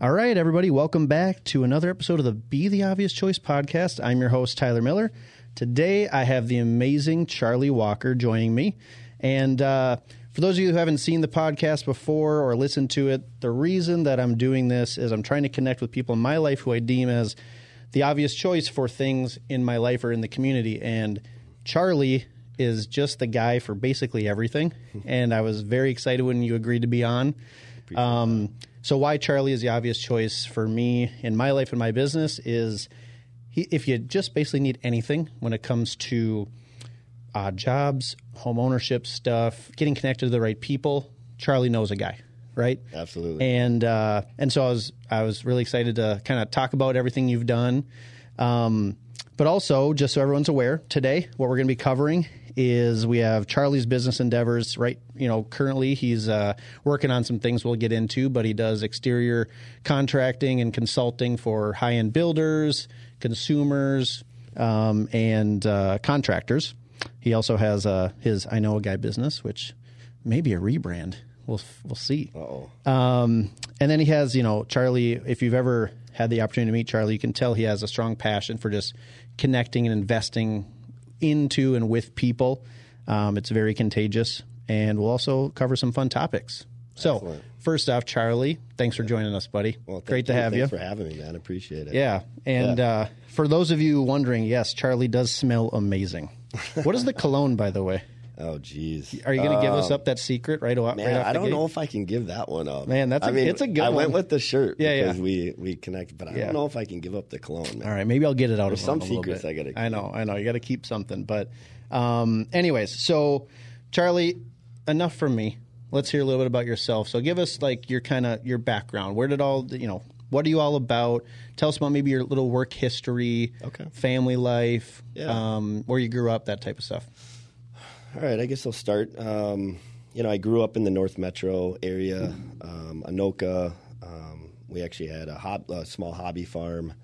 All right, everybody, welcome back to another episode of the Be the Obvious Choice podcast. I'm your host, Tyler Miller. Today, I have the amazing Charlie Walker joining me. And uh, for those of you who haven't seen the podcast before or listened to it, the reason that I'm doing this is I'm trying to connect with people in my life who I deem as the obvious choice for things in my life or in the community. And Charlie is just the guy for basically everything. and I was very excited when you agreed to be on. Um, so why Charlie is the obvious choice for me in my life and my business is he, if you just basically need anything when it comes to uh, jobs, home ownership stuff, getting connected to the right people, Charlie knows a guy, right? Absolutely. And uh, and so I was I was really excited to kind of talk about everything you've done. Um, but also, just so everyone's aware, today what we're going to be covering is we have Charlie's business endeavors. Right, you know, currently he's uh, working on some things we'll get into, but he does exterior contracting and consulting for high end builders, consumers, um, and uh, contractors. He also has uh, his I know a guy business, which may be a rebrand. We'll we'll see. oh. Um, and then he has, you know, Charlie. If you've ever had the opportunity to meet Charlie, you can tell he has a strong passion for just connecting and investing into and with people. Um, it's very contagious, and we'll also cover some fun topics. So, Excellent. first off, Charlie, thanks for joining us, buddy. Well, Great to have you. have Thanks you. for having me, man. Appreciate it. Yeah, and Uh, for those of you wondering, yes, Charlie does smell amazing. What is the cologne, by the way? Oh, geez. Are you going to give us up that secret right, Man, right off I don't gate? know if I can give that one up. Man, that's I a- mean, it's a good one. I went with the shirt Yeah, yeah. because we we connected, but I Yeah. don't know if I can give up the cologne. Man. All right, maybe I'll get it out There's of some secrets. I gotta I know, I know. You got to keep something, but um, anyways, so Charlie, enough from me. Let's hear a little bit about yourself. So give us like your kind of your background. Where did all you know? What are you all about? Tell us about maybe your little work history, Okay. family life, Yeah. um, where you grew up, that type of stuff. All right, I guess I'll start. Um, you know, I grew up in the North Metro area, um, Anoka. Um, we actually had a, hob- a small hobby farm.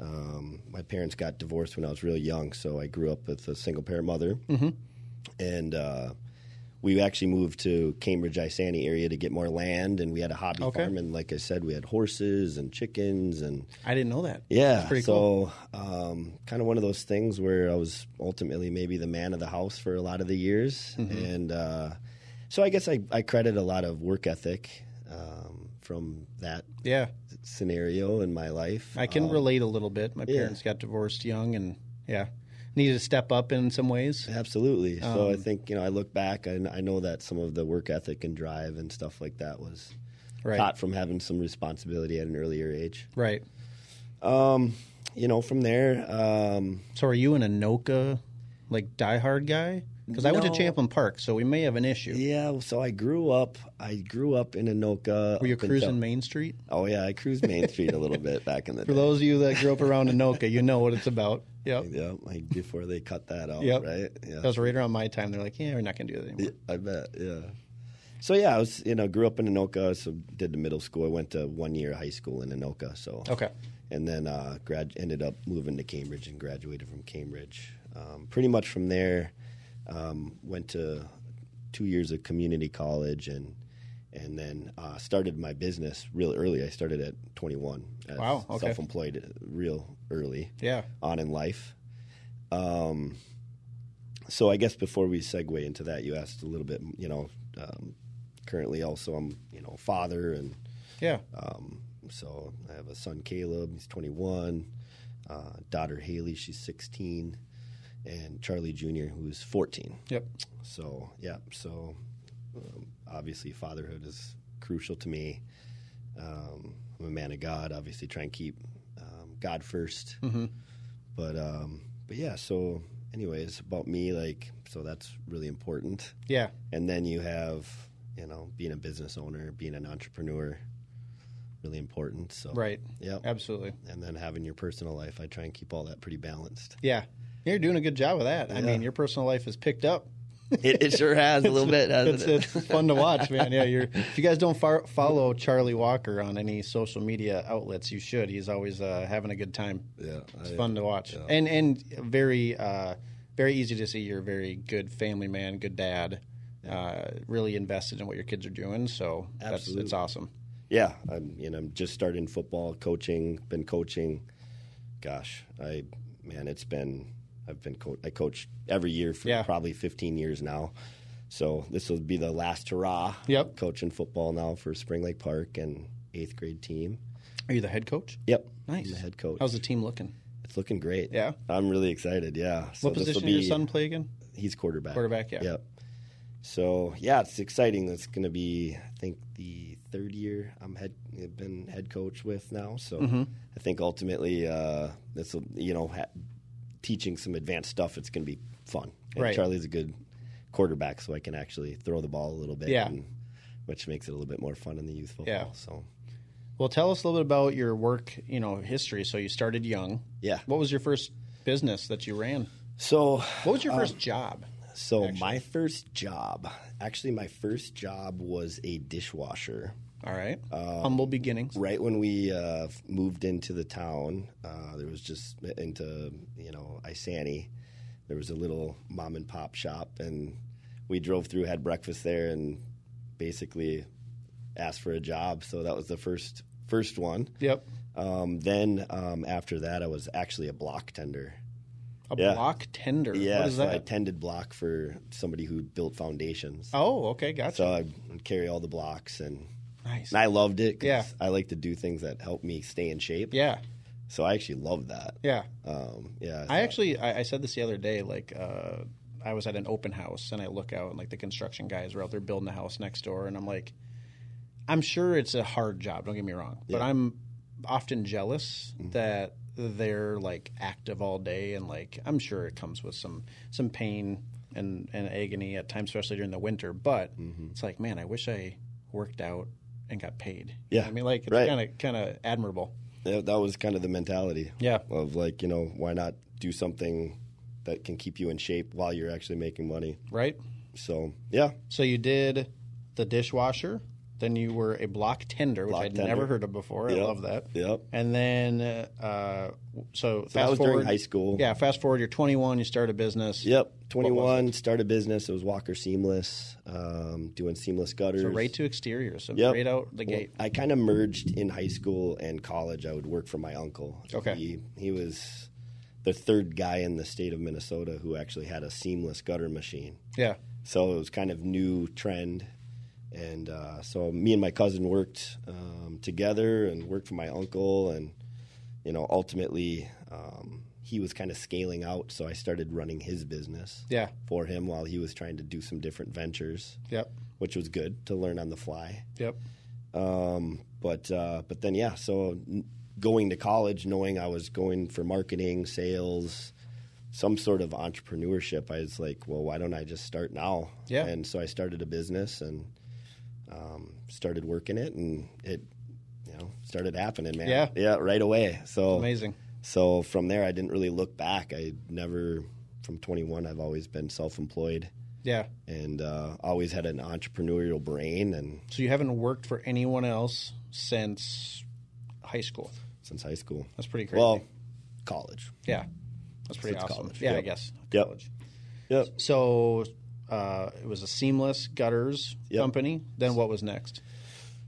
Um, my parents got divorced when I was really young, so I grew up with a single parent mother. Mm-hmm. And uh, we actually moved to Cambridge, Isanti area to get more land, and we had a hobby Okay. farm. And like I said, we had horses and chickens and I didn't know that. yeah, so um, kind of one of those things where I was ultimately maybe the man of the house for a lot of the years, Mm-hmm. and uh, so I guess I, I credit a lot of work ethic um, from that Yeah, scenario in my life. I can Um, relate a little bit. My yeah. parents got divorced young, and yeah, needed to step up in some ways. Absolutely. so Um, I think you know I look back and I know that some of the work ethic and drive and stuff like that was Right, taught from having some responsibility at an earlier age. right. Um, you know, from there, um, So are you an Anoka, like diehard guy? Because I went to No. Champlin Park, so we may have an issue. yeah. So I grew up. I grew up in Anoka. Were you cruising Main Street? Oh yeah, I cruised Main Street a little bit back in the For day. those of you that grew up around Anoka, you know what it's about. Yep. Yeah, like before they cut that out, Yep. right? Yeah, That was right around my time. They're like, yeah, we're not going to do that anymore. I bet. Yeah. So yeah, I was you know grew up in Anoka, so did the middle school. I went to one year high school in Anoka, so Okay. and then uh, grad ended up moving to Cambridge and graduated from Cambridge. Um, pretty much from there, um, went to two years of community college and and then uh, started my business real early. I started at 21. As Wow, okay. Self-employed uh, real early Yeah. on in life. Um, so I guess before we segue into that, you asked a little bit. You know, um, currently also I'm you know father, and Yeah. um, so I have a son Caleb. He's 21. Uh, daughter Haley, she's 16, and Charlie Jr., who's 14. Yep. So yeah, so um, obviously fatherhood is crucial to me. Um, I'm a man of God. Obviously, try and keep God 1st Mhm. But um, but yeah. So anyways, about me, like so that's really important. Yeah. And then you have you know being a business owner, being an entrepreneur, really important. So Right. Yeah. Absolutely. And then having your personal life, I try and keep all that pretty balanced. Yeah. You're doing a good job of that. I mean, your personal life is picked up. It, it sure has a little bit, hasn't It's, it? it's fun to watch, man. Yeah, you're. If you guys don't far, follow Charlie Walker on any social media outlets, you should. He's always uh, having a good time. yeah, It's I- fun to watch, yeah. and and very uh, very easy to see. You're a very good family man, good dad. Uh, really invested in what your kids are doing, so that's Absolutely. it's awesome. yeah, I'm you know I'm just starting football, coaching, been coaching. Gosh, I man, it's been I've been co- I coach every year for Yeah. probably 15 years now. So this will be the last hurrah. Yep. coaching football now for Spring Lake Park and eighth grade team. Are you the head coach? Yep, Nice. I'm the head coach. How's the team looking? it's looking great. Yeah? I'm really excited. Yeah. So what this will position does be- your son play again? He's quarterback. Quarterback, yeah. Yep. So yeah, it's exciting. That's going to be, I think, the third year I'm head I've been head coach with now. So Mm-hmm. I think ultimately uh, this will, you know, ha- teaching some advanced stuff. It's going to be fun. And Right. Charlie's a good quarterback, so I can actually throw the ball a little bit. Yeah. and- which makes it a little bit more fun in the youth football. Yeah. So Well, tell us a little bit about your work, you know, history. So you started young. yeah. What was your first business that you ran? So What was your uh, first job? so my first job, actually, my first job was a dishwasher. All right. Um, Humble beginnings. right when we uh, moved into the town, uh, there was just into you know Isanti. There was a little mom and pop shop, and we drove through, had breakfast there, and basically asked for a job. So that was the first first one. Yep. Um, then um, after that, I was actually a block tender. A Yeah. block tender. Yeah, What is so I tended block for somebody who built foundations. oh, okay. Gotcha. So I carry all the blocks, and, nice. and I loved it. Yeah. I like to do things that help me stay in shape. Yeah. So I actually love that. Yeah. Um, yeah. I actually, I, I said this the other day. Like, uh, I was at an open house and I look out and like the construction guys are out there building the house next door, and I'm like, I'm sure it's a hard job. Don't get me wrong, but I'm often jealous that they're like active all day, and like I'm sure it comes with some some pain and and agony at times, especially during the winter. But Mm-hmm. it's like, man, I wish I worked out and got paid. You Yeah. I mean, like it's Right. kind of kind of admirable. that, that was kind of the mentality. Yeah. Of like, you know, why not do something that can keep you in shape while you're actually making money? Right. So yeah, So you did the dishwasher, then you were a block tender, which Block I'd tender. never heard of before. I love that. Yep. And then, uh, so, fast that was forward, during high school. Yeah, fast forward. You're 21. You start a business. Yep. 21, Start a business. It was Walker Seamless, um, doing seamless gutters. So right to exterior. So Yep. right out the Well, gate. I kind of merged in high school and college. I would work for my uncle. Okay. He, he was the third guy in the state of Minnesota who actually had a seamless gutter machine. Yeah. So it was kind of new trend. And uh, so me and my cousin worked um, together and worked for my uncle. And, you know, ultimately um, he was kind of scaling out. So I started running his business Yeah. for him while he was trying to do some different ventures, Yep. which was good to learn on the fly. Yep. Um, but uh, but then yeah, so going to college, knowing I was going for marketing, sales, some sort of entrepreneurship, I was like, well, why don't I just start now? Yeah. And so I started a business and um, started working it, and it you know started happening, man. Yeah. yeah, right away. So Amazing. so from there, I didn't really look back. I never, from 21, I've always been self-employed Yeah. and uh, always had an entrepreneurial brain, and So you haven't worked for anyone else since high school. since high school. That's pretty crazy. Well, college. yeah. That's pretty awesome. college, Yeah, I yep. guess. Yep. College. Yep. So uh, it was a seamless gutters Yep. company. Then what was next?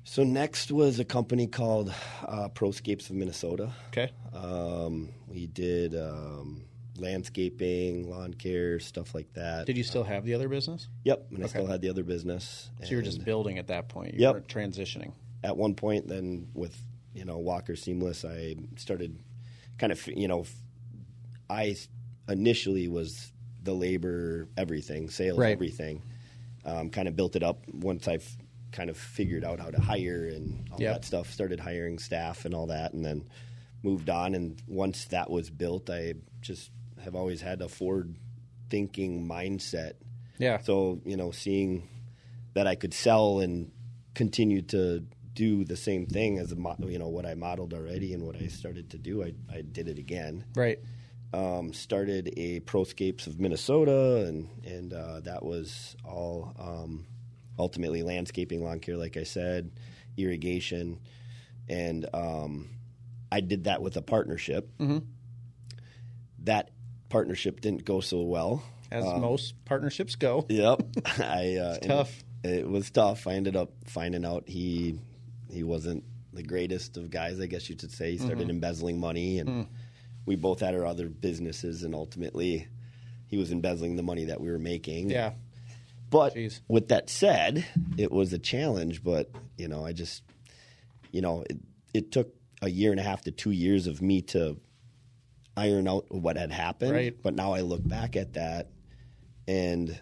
So next was a company called uh, Proscapes of Minnesota. Okay. Um, we did um, landscaping, lawn care, stuff like that. Did you still have the other business? Yep, and I still had the other business. So you were just building at that point. You Yep. weren't transitioning. at one point. Then with you know Walker Seamless, I started kind of you know I initially was the labor everything, sales Right. everything. Um, kind of built it up once I've kind of figured out how to hire and all Yep. that stuff. Started hiring staff and all that, and then moved on. And once that was built, I just have always had a forward thinking mindset. Yeah. So you know, seeing that I could sell and continue to do the same thing as you know what I modeled already and what I started to do, I, I did it again. right. Um, started a Proscapes of Minnesota, and and uh, that was all um, ultimately landscaping, lawn care, like I said, irrigation, and um, I did that with a partnership. Mm-hmm. That partnership didn't go so well. As most partnerships go. Yep, I uh, tough. It was tough. I ended up finding out he he wasn't the greatest of guys, I guess you should say. He started embezzling money, and we both had our other businesses, and ultimately, he was embezzling the money that we were making. Yeah. But Jeez. with that said, it was a challenge. But you know, I just, you know, it, it took a year and a half to two years of me to iron out what had happened. Right. But now I look back at that, and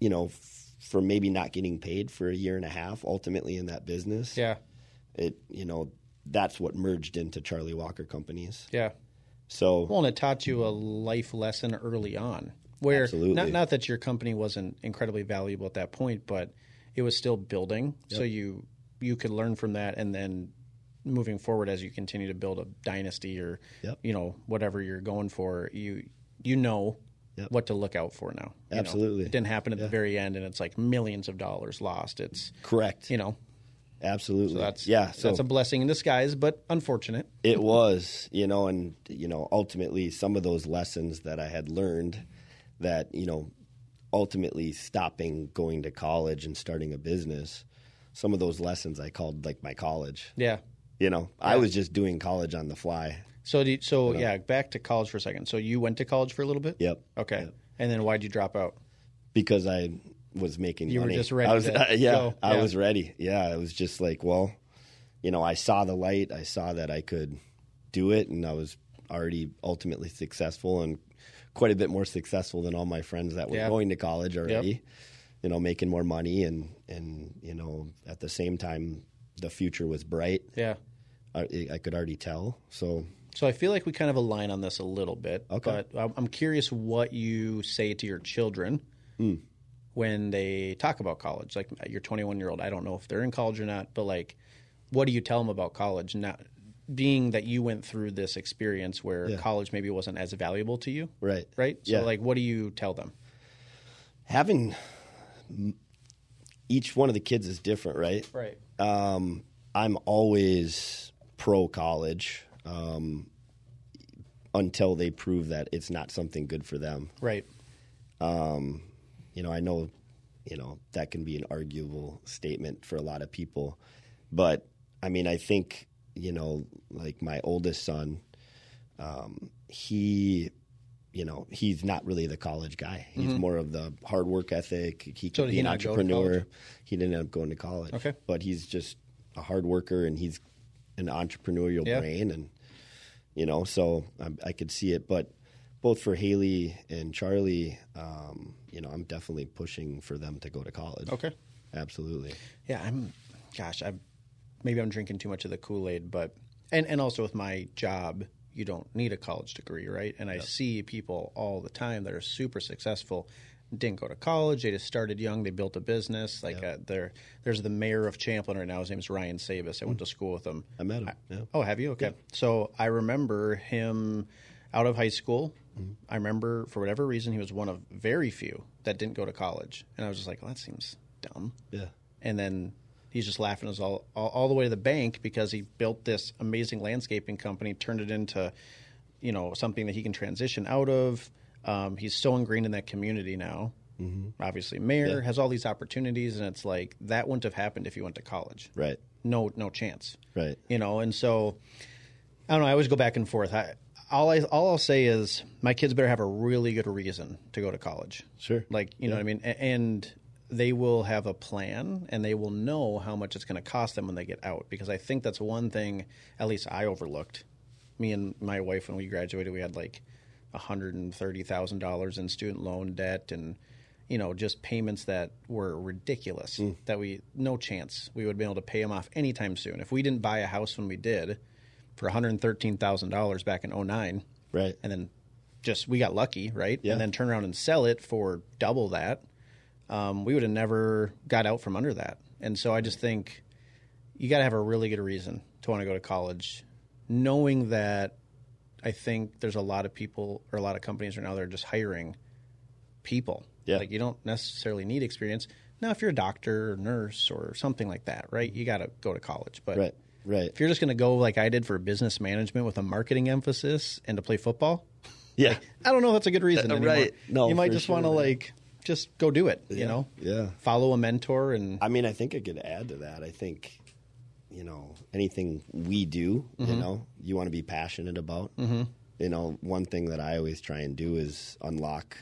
you know, f- for maybe not getting paid for a year and a half, ultimately in that business, Yeah. it you know that's what merged into Charlie Walker Companies. Yeah. So Well, and it taught you a life lesson early on, where Absolutely. not not that your company wasn't incredibly valuable at that point, but it was still building. So you you could learn from that, and then moving forward as you continue to build a dynasty or Yep. you know whatever you're going for, you you know Yep. what to look out for now. you know. Absolutely. it didn't happen at the very end, and it's like millions of dollars lost. It's correct, you know absolutely. so that's yeah. So that's a blessing in disguise, but unfortunate. It was, you know, and you know, ultimately some of those lessons that I had learned that, you know, ultimately stopping going to college and starting a business, some of those lessons I called like my college. Yeah. You know, I was just doing college on the fly. So, do you, so yeah, back to college for a second. So you went to college for a little bit. Yep. Okay. And then why'd you drop out? Because I was making You were money. just ready I was, to yeah, go. I Yeah. was ready. Yeah, I was just like, well, you know, I saw the light. I saw that I could do it, and I was already ultimately successful and quite a bit more successful than all my friends that were Yeah. going to college already. You know, making more money, and and you know, at the same time, the future was bright. Yeah. I, I could already tell. So So I feel like we kind of align on this a little bit. Okay. But I'm- I'm curious what you say to your children Hmm. When they talk about college. Like your 21 year old, I don't know if they're in college or not, but like, what do you tell them about college? Not being that you went through this experience where Yeah. college maybe wasn't as valuable to you, right, right? So Yeah. like, what do you tell them? having each one of the kids is different, right? Right. um, I'm always pro college um, until they prove that it's not something good for them. Right. You know, I know, you know, that can be an arguable statement for a lot of people, but I mean, I think you know, like my oldest son, um, he. You know, he's not really the college guy. He's more of the hard work ethic. He could Mm-hmm. So did be an not go to entrepreneur. He didn't end up going to college. Okay. But he's just a hard worker and he's an entrepreneurial Yeah. brain and you know so I, I could see it but both for haley and charlie um, you know i'm definitely pushing for them to go to college Okay. absolutely Yeah, I'm. Gosh, I maybe I'm drinking too much of the Kool Aid, but and and also with my job, you don't need a college degree, right? And I see people all the time that are super successful, didn't go to college, they just started young, they built a business. Like uh, there, there's the mayor of Champlin right now. His name is Ryan Sabas. I went to school with him. i met him yeah. Oh, have you? Okay. So I remember him out of high school. I remember for whatever reason he was one of very few that didn't go to college, and I was just like, well, that seems dumb yeah and then he's just laughing us all, all all the way to the bank because he built this amazing landscaping company, turned it into, you know, something that he can transition out of. Um, he's so ingrained in that community now. Mm-hmm. Obviously, mayor has all these opportunities, and it's like that wouldn't have happened if you went to college. right No, no chance. right You know, and so I don't know. I always go back and forth. I, all I all I'll say is my kids better have a really good reason to go to college. Sure. Like you know what I mean, A- and they will have a plan and they will know how much it's going to cost them when they get out. Because I think that's one thing, at least I overlooked. Me and my wife, when we graduated, we had like hundred and thirty thousand dollars in student loan debt and you know just payments that were ridiculous mm. that we no chance we would be able to pay them off anytime soon if we didn't buy a house when we did for $113,000 back in 09 right and then just we got lucky, right? Yeah. And then turn around and sell it for double that. Um, we would have never got out from under that. And so I just think you got to have a really good reason to want to go to college, knowing that I think there's a lot of people or a lot of companies right now that are just hiring people. Yeah. Like you don't necessarily need experience. Now, if you're a doctor or nurse or something like that, right? You got to go to college. But right right if you're just going to go like I did for business management with a marketing emphasis and to play football, yeah I don't know if that's a good reason. Uh, anymore. right. No, you might just want to like just go do it. You know, yeah follow a mentor and I mean, I think I could add to that. I think, you know anything we do, you know, you want to be passionate about. Mm-hmm. You know, one thing that I always try and do is unlock.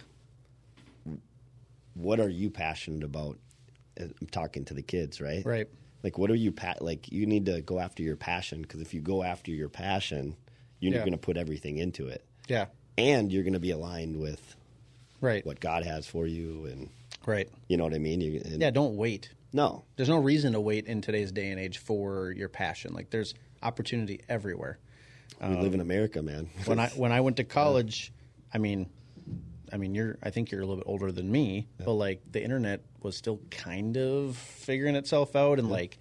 What are you passionate about? Uh, I'm talking to the kids, right? Right. Like, what are you pa- like? You need to go after your passion because if you go after your passion, you're Yeah. going to put everything into it, Yeah. and you're going to be aligned with Right. what God has for you, and Right. you know what I mean. You, and Yeah. Don't wait. No. There's no reason to wait in today's day and age for your passion. Like there's opportunity everywhere. We live in um, America, man. When I when I went to college, I mean, I mean, you're I think you're a little bit older than me, but like the internet was still kind of figuring itself out, and like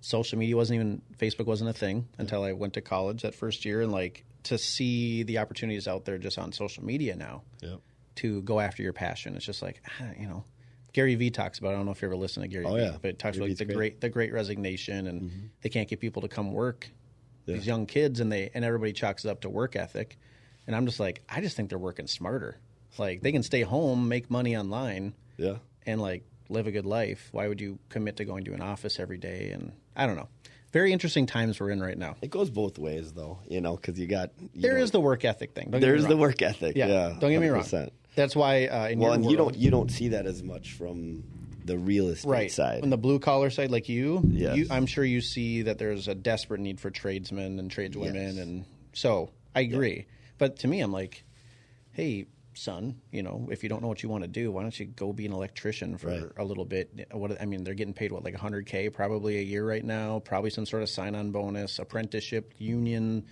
social media wasn't even Facebook wasn't a thing until I went to college that first year, and like to see the opportunities out there just on social media now yeah. to go after your passion. It's just like ah, you know, Gary Vee talks about. I don't know if you ever listen to Gary Oh, Vee, yeah. but it talks Gary about like the great. great the great resignation, and they can't get people to come work. Yeah. These young kids, and they and everybody chalks it up to work ethic, and I'm just like, I just think they're working smarter. Like they can stay home, make money online, Yeah. and like live a good life. Why would you commit to going to an office every day? And I don't know. Very interesting times we're in right now. It goes both ways, though, you know, because you got. You There know, is the work ethic thing. Don't There's the work ethic. Yeah, Yeah. don't get me wrong. That's why uh, in Well, and you don't you don't see that as much from the real estate right side. on the blue collar side like you, Yes. you i'm sure you see that there's a desperate need for tradesmen and tradeswomen Yes. and so i agree but to me i'm like hey son you know if you don't know what you want to do why don't you go be an electrician for Right. a little bit what i mean they're getting paid what like 100k probably a year right now probably some sort of sign-on bonus apprenticeship union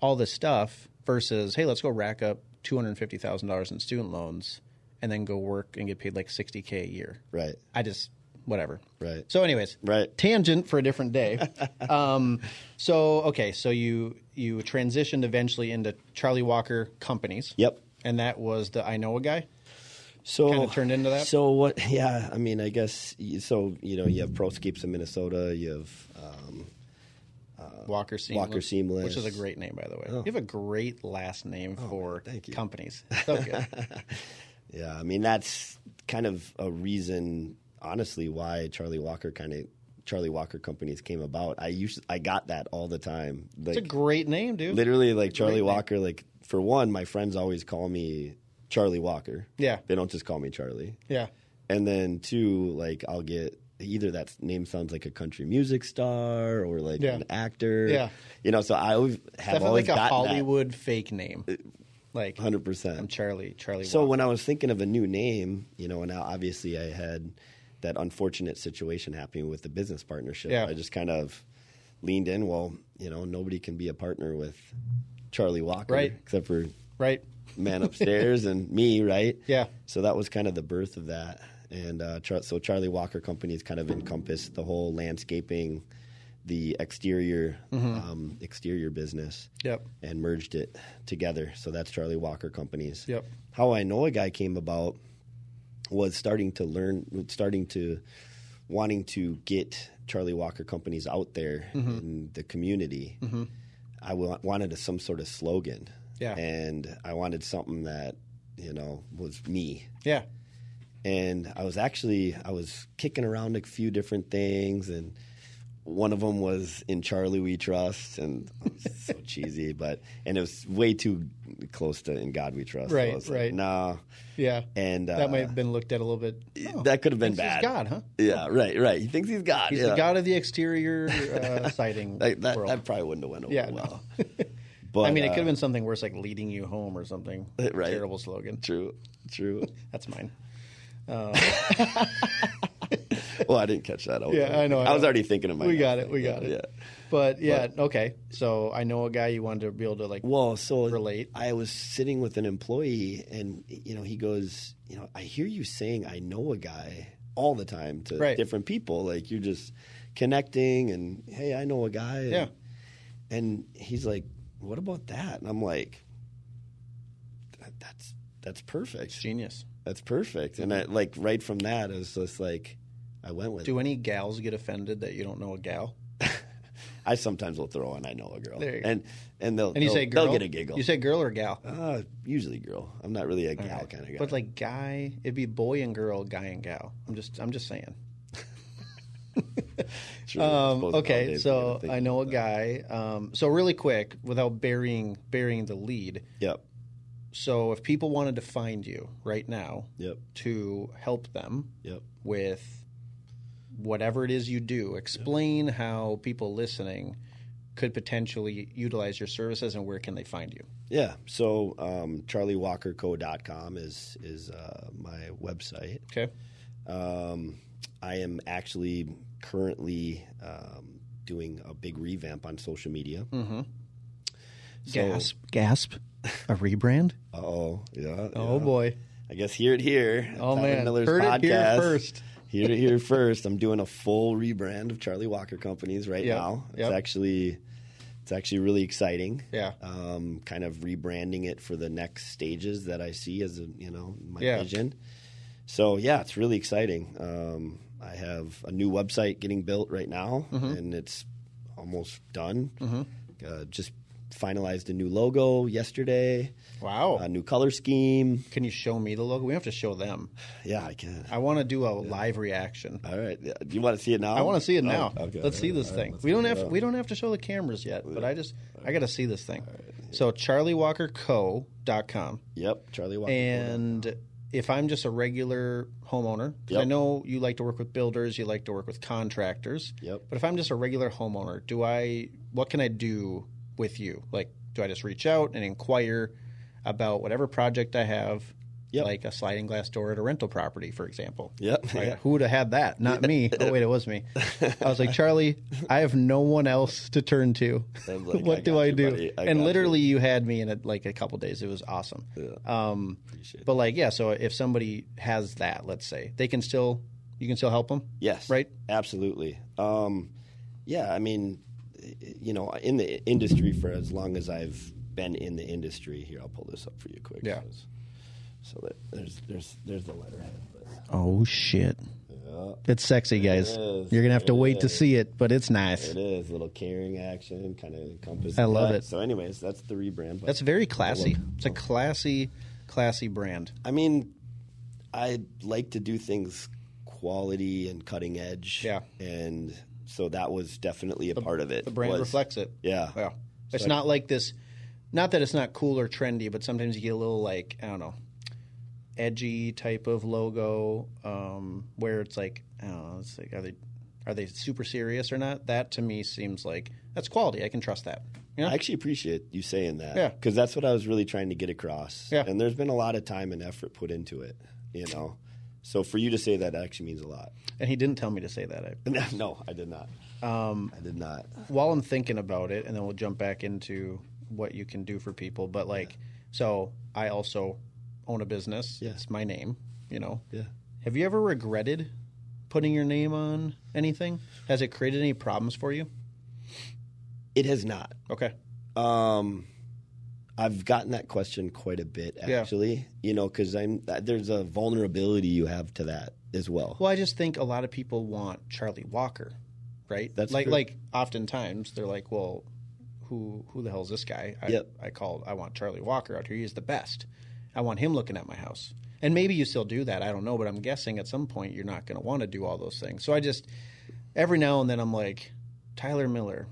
all this stuff versus hey let's go rack up $250000 in student loans and then go work and get paid like 60k a year right. I just whatever. Right. So, anyways, Right. Tangent for a different day. um, so, okay, so you you transitioned eventually into Charlie Walker Companies. Yep. And that was the I know a guy. So Kinda turned into that? So what? Yeah, I mean, I guess. So you know, you have Pro Proscapes in Minnesota. You have um, Walker Seamless. Walker Seamless. Which is a great name, by the way. Oh. You have a great last name for thank you. companies. So good. Yeah, I mean that's kind of a reason, honestly, why Charlie Walker kind of Charlie Walker companies came about. I used I got that all the time. Like it's a great name, dude. literally, like Charlie name. Walker. Like for one, my friends always call me Charlie Walker. Yeah. they don't just call me Charlie. Yeah. And then two, like I'll get either that name sounds like a country music star or like Yeah. an actor. Yeah. you know. So I always have Definitely always like a Hollywood fake name. Uh, like hundred percent. I'm Charlie. Charlie. So Walker. when I was thinking of a new name, you know, and now obviously I had that unfortunate situation happening with the business partnership. Yeah. I just kind of leaned in. Well, you know, nobody can be a partner with Charlie Walker, Right. Except for right. man upstairs and me, right? Yeah. So that was kind of the birth of that. And uh, Char- so Charlie Walker Companies kind of encompassed the whole landscaping, the exterior um, exterior business, Yep. and merged it together. So that's Charlie Walker Companies. Yep. How I know a guy came about was starting to learn, starting to wanting to get Charlie Walker Companies out there Mm-hmm. in the community. I wanted a, some sort of slogan. Yeah. And I wanted something that, you know, was me. Yeah. And I was actually I was kicking around a few different things and one of them was in Charlie We Trust, and it was so cheesy, but and it was way too close to In God We Trust. Right, was right. Like, nah, Yeah. and uh, that might have been looked at a little bit. oh, that could have been bad. He's God, huh? Yeah, right, right. He thinks he's God. He's yeah. the god of the exterior uh, siding That, that, world. that probably wouldn't have went over Yeah, well. no. But I mean, it uh, could have been something worse, like leading you home or something. Right. Terrible slogan. true, true. That's mine. well, I didn't catch that. I was, Yeah, I know, I was already thinking of my. We got it. We got it. Yeah. But yeah, okay. So I know a guy you wanted to be able to like. Well, so Relate. I was sitting with an employee, and you know, he goes, you know, I hear you saying I know a guy all the time to Right. different people. Like you're just connecting, and hey, I know a guy. And, Yeah. And he's like, "What about that?" And I'm like, that, "That's that's perfect. Genius. That's perfect." And I, like right from that, it was just like, I went with. it. Do any gals get offended that you don't know a gal? I sometimes will throw in, "I know a girl," There you go. and and they'll And you they'll, say girl. they'll get a giggle. You say girl or gal? Uh, usually girl. I'm not really a gal Alright. kind of guy. But like guy, it'd be boy and girl, guy and gal. I'm just, I'm just saying. True. Um, okay, nowadays we gotta so I know a about guy. Um, so really quick, without burying burying the lead. Yep. So if people wanted to find you right now Yep. to help them Yep. with whatever it is you do, explain how people listening could potentially utilize your services and where can they find you. Yeah. So um, charliewalkerco.com is is uh, my website. Okay. Um, I am actually currently um, doing a big revamp on social media. Mm-hmm. So- gasp, gasp, a rebrand. Oh, yeah. Oh yeah. boy. I guess hear it here. Oh Tyler man, Miller's heard it here podcast. first. Hear it here first. I'm doing a full rebrand of Charlie Walker Companies right Yep, now. It's yep. actually it's actually really exciting. Yeah. Um, kind of rebranding it for the next stages that I see as a, you know my Yeah. vision. So yeah, it's really exciting. Um, I have a new website getting built right now, Mm-hmm. and it's almost done. Uh, just finalized a new logo yesterday, Wow. a new color scheme. Can you show me the logo? We have to show them. Yeah, I can. I want to do a live reaction. All right. Do you want to see it now? I want to see it now. Oh, okay. Let's see this right, thing. We don't have to, we don't have to show the cameras yet, but I just I got to see this thing. So charliewalkerco.com Yep, Charlie Walker. and if I'm just a regular homeowner, 'cause I know you like to work with builders, you like to work with contractors. Yep. But if I'm just a regular homeowner, do I what can I do with you? Like do I just reach out and inquire about whatever project I have? Yep. Like a sliding glass door at a rental property, for example. Yep. Like, Yeah. Who would have had that? Not me. Oh wait, it was me. I was like, Charlie, I have no one else to turn to. Like, what I do I you, do? I and literally, you. had me in it like a couple days. It was awesome. Um, Appreciate but like, yeah. So if somebody has that, let's say they can still, you can still help them. Yes. Right? Absolutely. Um, yeah, I mean, you know, in the industry for as long as I've been in the industry, here I'll pull this up for you quick. Yeah. So that there's there's there's the letterhead. But, Oh shit! yeah, It's sexy, guys. is. You're gonna have to It wait to see it, but it's nice. it is a little carrying action, kind of encompass. I love it. So, anyways, that's the rebrand. But That's very classy. It's a classy, classy brand. I mean, I like to do things quality and cutting edge. Yeah. And so that was definitely a part of it. The brand was- reflects it. Yeah. Yeah. It's So- not like this. Not that it's not cool or trendy, but sometimes you get a little like I don't know, edgy type of logo um, where it's like I don't know. It's like are they are they super serious or not? That to me seems like that's quality. I can trust that. You know? I actually appreciate you saying that. Yeah. Because that's what I was really trying to get across. Yeah. And there's been a lot of time and effort put into it, you know. So for you to say that actually means a lot. and he didn't tell me to say that. I, no, I did not. um, I did not. while I'm thinking about it, and then we'll jump back into what you can do for people. But like, so I also own a business. Yeah. It's my name. You know. Yeah. Have you ever regretted putting your name on anything? Has it created any problems for you? It has not. Okay. Um, I've gotten that question quite a bit, Yeah. actually. You know, because I'm there's a vulnerability you have to that as well. Well, I just think a lot of people want Charlie Walker, right? That's like true. like oftentimes they're like, well, who who the hell is this guy? I, Yep. I call I want Charlie Walker out here. He's the best. I want him looking at my house. And maybe you still do that. I don't know, but I'm guessing at some point you're not going to want to do all those things. So I just every now and then I'm like, Tyler Miller.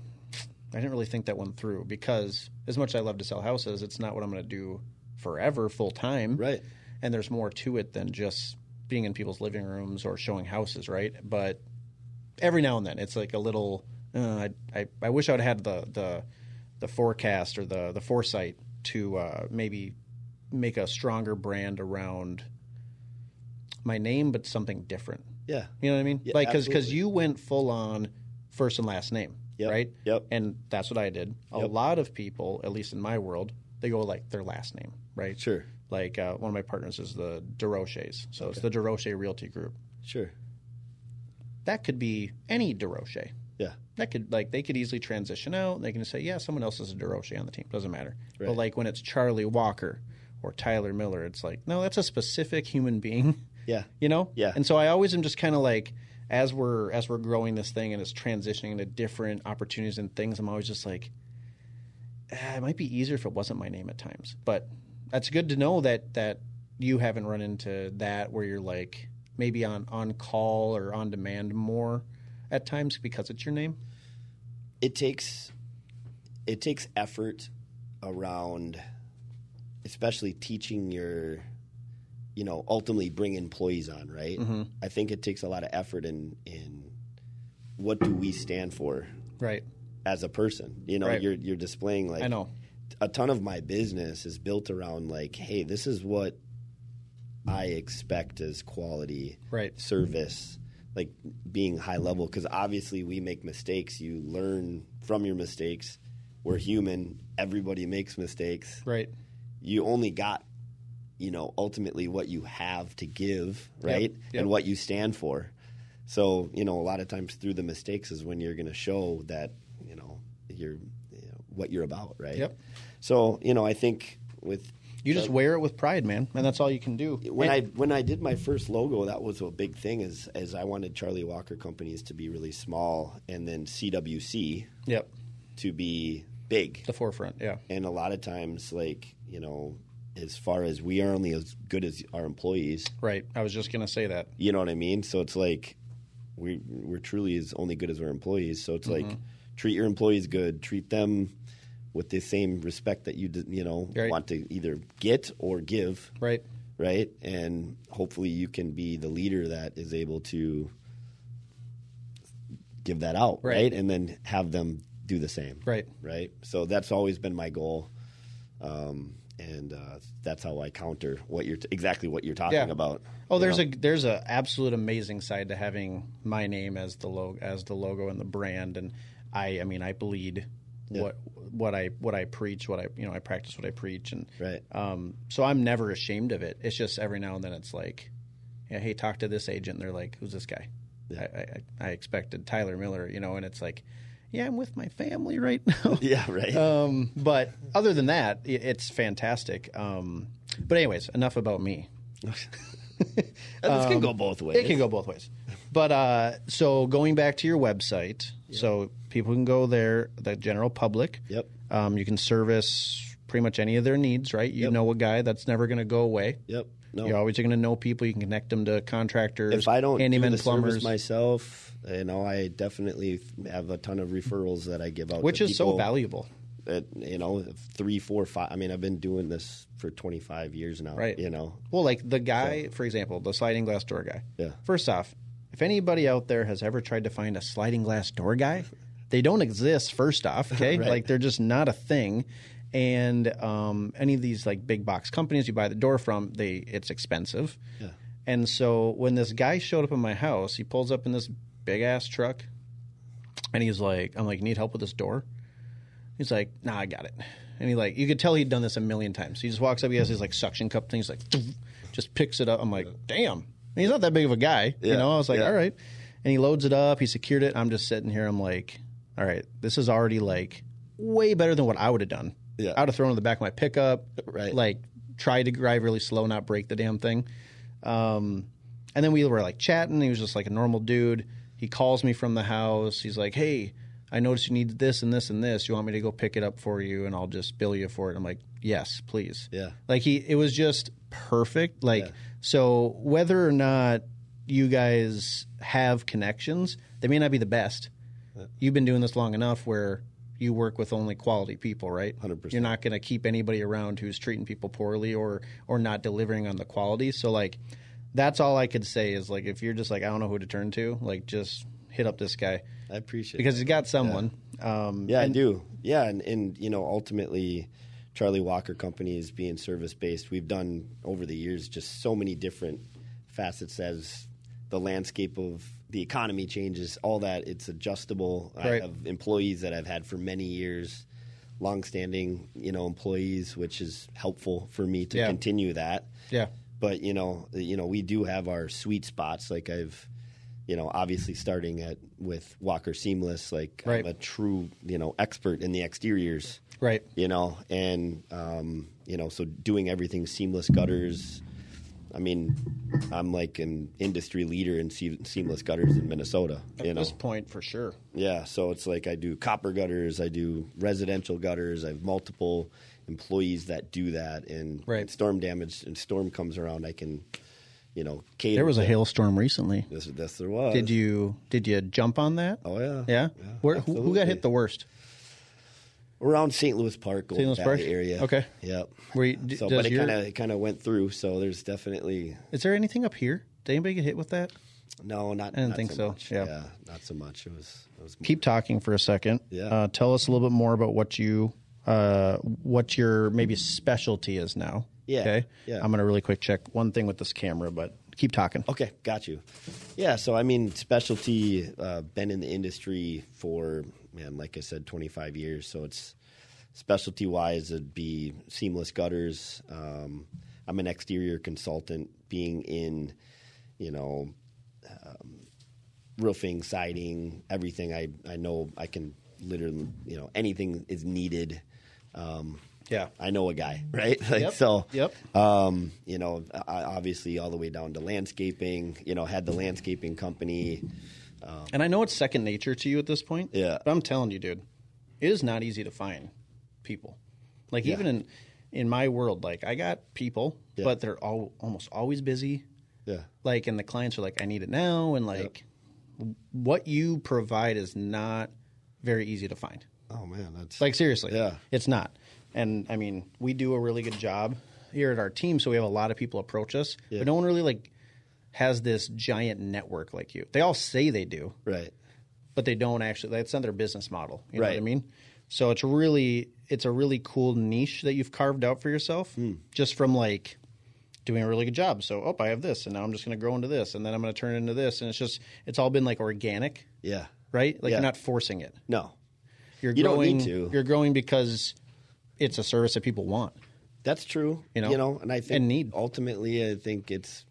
I didn't really think that one through because as much as I love to sell houses, it's not what I'm going to do forever full time Right. and there's more to it than just being in people's living rooms or showing houses, right? But every now and then, it's like a little. Uh, I, I I wish I would have had the the the forecast or the the foresight to uh, maybe make a stronger brand around my name, but something different. Yeah. You know what I mean? Yeah, like because absolutely. you went full on first and last name, Yep, right? yep. And that's what I did. A Yep. lot of people, at least in my world, they go like their last name, right? Sure. Like uh, one of my partners is the DeRoches, so it's the DeRoche Realty Group. Sure. That could be any DeRoche. Yeah. That could like they could easily transition out. They can say, yeah, someone else is a DeRoche on the team. Doesn't matter. But like when it's Charlie Walker or Tyler Miller, it's like no, that's a specific human being. Yeah. You know. Yeah. And so I always am just kind of like as we're as we're growing this thing and it's transitioning into different opportunities and things. I'm always just like, ah, it might be easier if it wasn't my name at times. But that's good to know that that you haven't run into that where you're like maybe on on call or on demand more at times because it's your name? it takes it takes effort around especially teaching your you know ultimately bring employees on right Mm-hmm. i think it takes a lot of effort in in what do we stand for Right. as a person you know Right. you're you're displaying like I know. a ton of my business is built around like hey this is what i expect as quality Right. service like being high level because obviously we make mistakes you learn from your mistakes we're human everybody makes mistakes Right. you only got you know ultimately what you have to give right Yep. and what you stand for so you know a lot of times through the mistakes is when you're going to show that you know you're you know, what you're about right Yep. so you know i think with You just wear it with pride, man, and that's all you can do. when And- I when I did my first logo, that was a big thing. Is as I wanted Charlie Walker companies to be really small, and then CWC Yep. to be big. The forefront. Yeah. And a lot of times, like you know, as far as we are only as good as our employees, Right. I was just gonna say that. you know what I mean. So it's like we we're truly as only good as our employees. So it's Mm-hmm. like treat your employees good, treat them with the same respect that you you know Right. want to either get or give Right. right? And hopefully you can be the leader that is able to give that out, Right. right? And then have them do the same, Right. Right. So that's always been my goal, um, and uh, that's how I counter what you're t- exactly what you're talking Yeah. about. Oh, there's know? a there's a absolute amazing side to having my name as the logo as the logo and the brand, and I I mean I bleed what what I what I preach, what I you know I practice what I preach, and right. um, so I'm never ashamed of it. It's just every now and then it's like, yeah, hey, talk to this agent. And they're like, who's this guy? Yeah. I, I I expected Tyler Miller, you know, and it's like, yeah, I'm with my family right now. Yeah. Right. Um, but other than that, it's fantastic. Um, but anyways, enough about me. this can go both ways. um, It can go both ways. But uh, so going back to your website, so people can go there, the general public. Yep. Um, you can service pretty much any of their needs, right? You Yep. know a guy that's never going to go away. Yep. No. You're always going to know people. You can connect them to contractors, if I don't do handymen, the plumbers, myself, you know, I definitely have a ton of referrals that I give out, which is so valuable. you know three four five i mean i've been doing this for 25 years now Right. you know Well, like the guy, for example, the sliding glass door guy. Yeah. First off, if anybody out there has ever tried to find a sliding glass door guy, they don't exist. First off, okay, Right. like they're just not a thing. And um, any of these like big box companies you buy the door from, they it's expensive. Yeah. And so when this guy showed up in my house, he pulls up in this big ass truck, and he's like, "I'm like, need help with this door?" He's like, "Nah, I got it." And he like, you could tell he'd done this a million times. He just walks up, he has his like suction cup thing. He's like, just picks it up. I'm like, damn. And he's not that big of a guy, you know. I was like, yeah. all right. And he loads it up. He secured it. I'm just sitting here. I'm like, all right, this is already like way better than what I would have done. Yeah. I would have thrown in the back of my pickup, Right. Like tried to drive really slow, not break the damn thing. Um, and then we were like chatting. He was just like a normal dude. He calls me from the house. He's like, "Hey, I noticed you need this and this and this. You want me to go pick it up for you, and I'll just bill you for it." I'm like, "Yes, please." Yeah. Like he, it was just perfect. Like Yeah. so, whether or not you guys have connections, they may not be the best. You've been doing this long enough where you work with only quality people, right? 100%. You're not going to keep anybody around who's treating people poorly or or not delivering on the quality. So like that's all I could say is like if you're just like I don't know who to turn to, like just hit up this guy i appreciate it. because it. he's got someone. Um, yeah i do yeah and, and you know ultimately charlie walker company is being service based we've done over the years just so many different facets as the landscape of the economy changes all that it's adjustable i have employees that i've had for many years longstanding you know employees which is helpful for me to Yeah. continue that yeah, but you know you know we do have our sweet spots like i've you know obviously starting at with walker seamless like Right. i'm a true you know expert in the exteriors right. you know and um, you know so doing everything seamless gutters i mean i'm like an industry leader in seamless gutters in minnesota you At know this point, for sure. yeah, so it's like I do copper gutters, I do residential gutters, I have multiple employees that do that, and Right. storm damage and storm comes around, I can, you know, cater. There was a to- hailstorm recently. This, this there was. Did you did you jump on that? Oh yeah. Yeah. Where who, who got hit the worst? Around St. Louis Park, Golden Louis Park? area. Okay. Yep. Were you, d- So, but it kind of kind of went through. So there's definitely is there anything up here? Did anybody get hit with that? no, not. I didn't not think so. Much. Yeah. not so much. It was. It was. Keep talking for a second. Yeah. Uh, tell us a little bit more about what you uh, what your maybe specialty is now. Yeah, Okay. yeah. I'm gonna really quick check one thing with this camera, but keep talking. Okay, got you. Yeah, so I mean, specialty. Uh, been in the industry for man, like I said, 25 years. So it's specialty wise, it'd be seamless gutters. Um, I'm an exterior consultant, being in, you know, um, roofing, siding, everything. I I know I can literally, you know, anything is needed. Um, Yeah. I know a guy, right? Like, Yep. So, Yep. um, you know, I- obviously all the way down to landscaping. You know, had the landscaping company. Um, and I know it's second nature to you at this point. Yeah. But I'm telling you, dude, it is not easy to find people. Like Yeah. even in in my world, like I got people, Yeah. but they're all almost always busy. Yeah, Like, and the clients are like, I need it now, and like, what you provide is not very easy to find. Oh man, that's Like seriously, Yeah. it's not. And I mean, we do a really good job here at our team, so we have a lot of people approach us, Yeah. but no one really like has this giant network like you. They all say they do, right. but they don't actually. That's not their business model. You know what I mean? So it's really it's a really cool niche that you've carved out for yourself, Hmm. just from like doing a really good job. So oh, I have this, and now I'm just going to grow into this, and then I'm going to turn into this, and it's just it's all been like organic, Yeah, right? Like Yeah. you're not forcing it. no, You're You don't need to. You're growing because it's a service that people want. that's true. You know, you know, and I think and need. ultimately, I think it's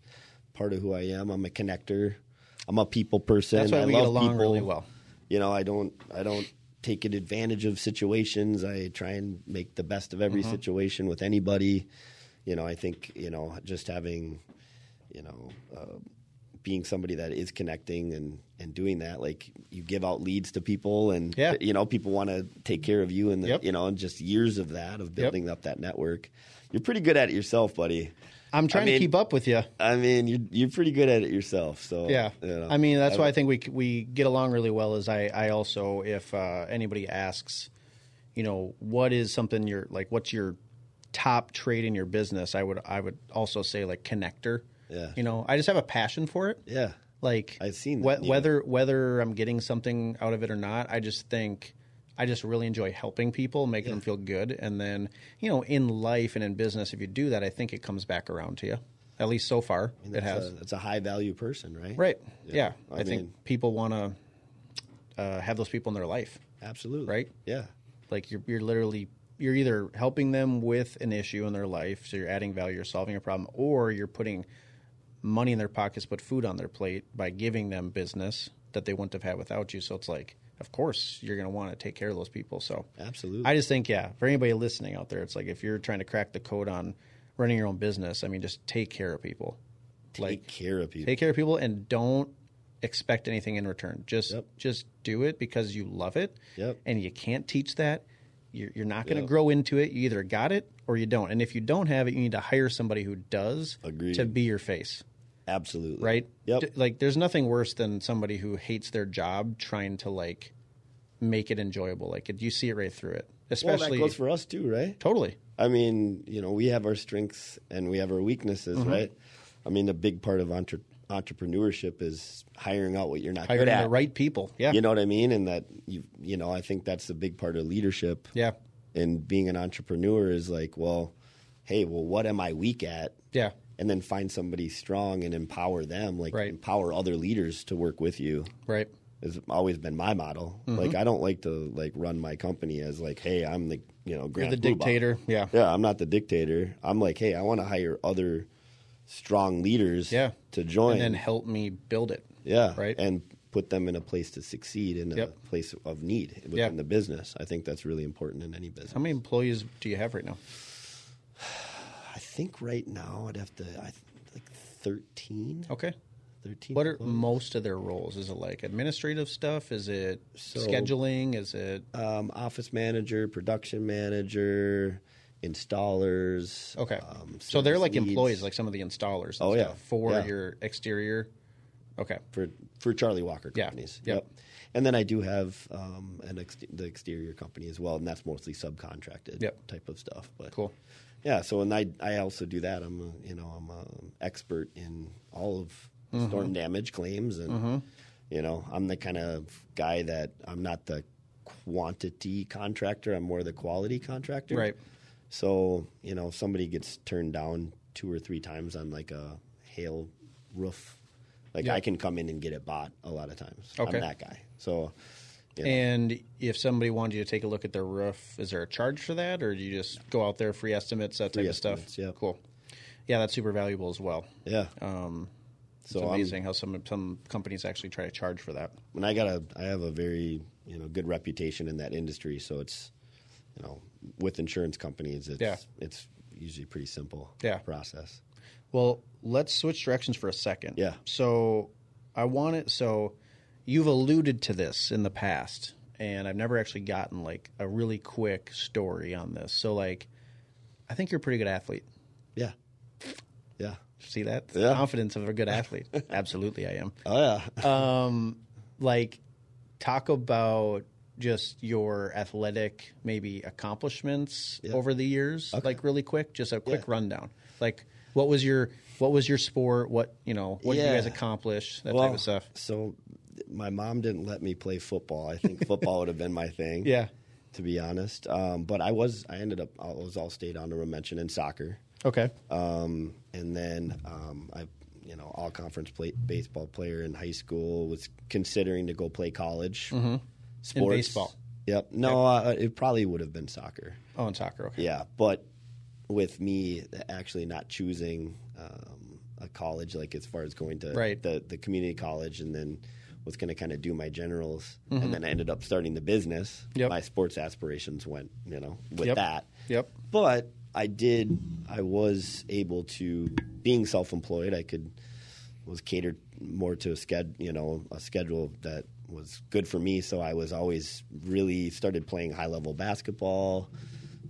part of who I am. I'm a connector. I'm a people person. That's why I we love get along people. really well. You know, I don't. I don't take advantage of situations. I try and make the best of Mm-hmm. every situation with anybody. You know, I think you know just having, you know, uh, being somebody that is connecting and and doing that. Like you give out leads to people, and Yeah. you know people want to take care of you, and the, Yep. you know, and just years of that of building up that network. You're pretty good at it yourself, buddy. I'm trying I mean- to keep up with you. I mean, you're you're pretty good at it yourself. So Yeah, you know, I mean that's I- why I think we we get along really well. Is I I also if uh, anybody asks, you know, what is something you're like, what's your top trade in your business? I would I would also say like connector. Yeah. you know, I just have a passion for it. Yeah. Like I've seen that, yeah. whether whether I'm getting something out of it or not. I just think I just really enjoy helping people, making them feel good, and then you know, in life and in business, if you do that, I think it comes back around to you. At least so far, it That's has. A, that's a high value person, right? Right. Yeah. Yeah. I, I think people want to uh, have those people in their life. Absolutely. Right? Yeah. Like you're, you're literally you're either helping them with an issue in their life, so you're adding value, you're solving a problem, or you're putting money in their pockets, put food on their plate by giving them business that they wouldn't have had without you. So it's like, of course, you're going to want to take care of those people. So Absolutely. I just think, yeah, for anybody listening out there, it's like if you're trying to crack the code on running your own business, I mean, just take care of people. Take care of people. take care of people and don't expect anything in return. Just Yep. just do it because you love it. Yep. And you can't teach that. You're, you're not going to Yep. grow into it. You either got it or you don't. And if you don't have it, you need to hire somebody who does Agreed. to be your face. Absolutely. Right? Yep. D- like there's nothing worse than somebody who hates their job trying to like make it enjoyable. Like you see it right through it. well, Especially that goes for us too, right? totally. I mean, you know, we have our strengths and we have our weaknesses, Mm-hmm. right? I mean, a big part of entre- entrepreneurship is hiring out what you're not Hiring good at. Hiring the right people. Yeah. You know what I mean? And that you, you know, I think that's a big part of leadership. yeah. And being an entrepreneur is like, well, hey, well, what am I weak at? Yeah. And then find somebody strong and empower them, like Right. empower other leaders to work with you. Right. Has always been my model. Mm-hmm. Like I don't like to like run my company as like, hey, I'm the you know You're the dictator. Yeah. Yeah, I'm not the dictator. I'm like, hey, I want to hire other strong leaders Yeah. to join. And then help me build it. yeah, right? and put them in a place to succeed in a place of need within Yeah. the business. I think that's really important in any business. How many employees do you have right now? I think right now I'd have to I th- like 13. Okay. 13 What are employees. most of their roles? Is it like administrative stuff? Is it So- scheduling? Is it um, office manager, production manager, installers. Okay. um, so they're like leads employees, like some of the installers. Oh, yeah. for Yeah. your exterior. Okay. for for Charlie Walker Yeah. companies. Yep. And then I do have um, an ex- the exterior company as well, and that's mostly subcontracted Yep. type of stuff. But Cool. Yeah, so and I I also do that. I'm a, you know I'm an expert in all of Mm-hmm. storm damage claims, and you know I'm the kind of guy that I'm not the quantity contractor. I'm more the quality contractor. Right. So you know if somebody gets turned down two or three times on like a hail roof, like Yeah. I can come in and get it bought a lot of times. Okay. I'm that guy. So. You know, And if somebody wanted you to take a look at their roof, is there a charge for that, or do you just go out there free estimates, that Free type of stuff? yeah. Cool. Yeah, that's super valuable as well. yeah. Um, it's So I'm- amazing how some some companies actually try to charge for that. and I got a I have a very you know good reputation in that industry, so it's you know with insurance companies, it's Yeah. it's usually pretty simple Yeah. process. Well, let's switch directions for a second. Yeah. So I want it. So you've alluded to this in the past, and I've never actually gotten like a really quick story on this. So like, I think you're a pretty good athlete. Yeah, yeah. See that? Yeah. Confidence of a good athlete. Absolutely, I am. Oh yeah, Um, like, talk about just your athletic maybe accomplishments Yeah. over the years. okay. Like really quick, just a quick Yeah. rundown. Like, what was your what was your sport? What you know? What did you guys accomplish? That well, type of stuff. So my mom didn't let me play football. I think football would have been my thing. Yeah. to be honest. Um, but I was I ended up I was all state honorable mention in soccer. Okay. Um, and then um, I, you know, all conference play, baseball player in high school. Was considering to go play college. Mm-hmm. Sports. In baseball? Yep. No, uh, it probably would have been soccer. Oh, in soccer. Okay. Yeah, but with me actually not choosing um, a college, like as far as going to Right. the the community college, and then was going to kind of do my generals, and then I ended up starting the business. Mm-hmm. Yep. My sports aspirations went, you know, with Yep. that. Yep. But I did. I was able to, being self-employed, I could was catered more to a sched, you know, a schedule that was good for me. So I was always really started playing high-level basketball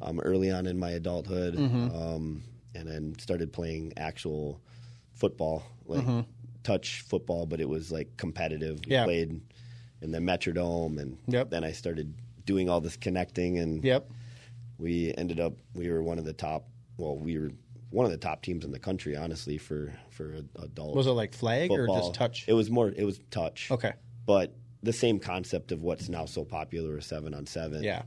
um, early on in my adulthood, Mm-hmm. um, and then started playing actual football, like Mm-hmm. Touch football, but it was like competitive. We Yeah. played in the Metrodome, and Yep. then I started doing all this connecting and Yep. we ended up we were one of the top well we were one of the top teams in the country honestly for for adult Was it like flag or just touch? it was more it was touch Okay. but the same concept of what's now so popular is seven on seven Yeah.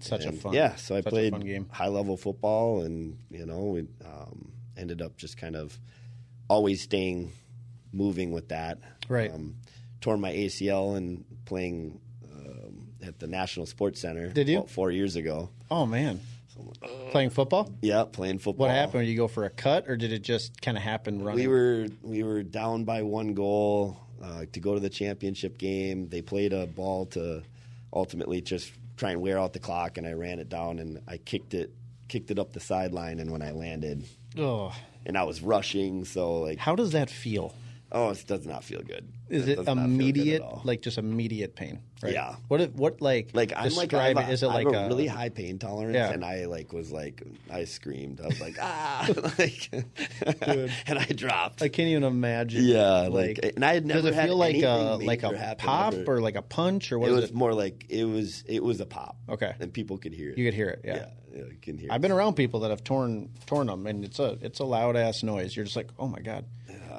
Such a fun. yeah so i played game. high level football and you know we um, ended up just kind of always staying moving with that Right. um, tore my acl and playing um, at the national sports center Did you? about four years ago Oh man. Playing football? yeah playing football What happened? Did you go for a cut, or did it just kind of happen running? We were we were down by one goal uh, to go to the championship game. They played a ball to ultimately just try and wear out the clock, and I ran it down and I kicked it kicked it up the sideline. And when I landed, Oh, and I was rushing, so like how does that feel? Oh, it does not feel good. Is It it immediate, like just immediate pain? Right? Yeah. What? What like? Like I'm like I describe have it. a- Is it like a, really high pain tolerance, Yeah. and I like was like I screamed. I was like ah, like, and I dropped. I can't even imagine. Yeah, like, and I had never Does it feel like a like a pop ever. or like a punch or what it was it? more like it was it was a pop. Okay. and people could hear it. You could hear it. Yeah. yeah, yeah, you can hear. I've it. been around people that have torn torn them, and it's a it's a loud ass noise. You're just like, oh my god.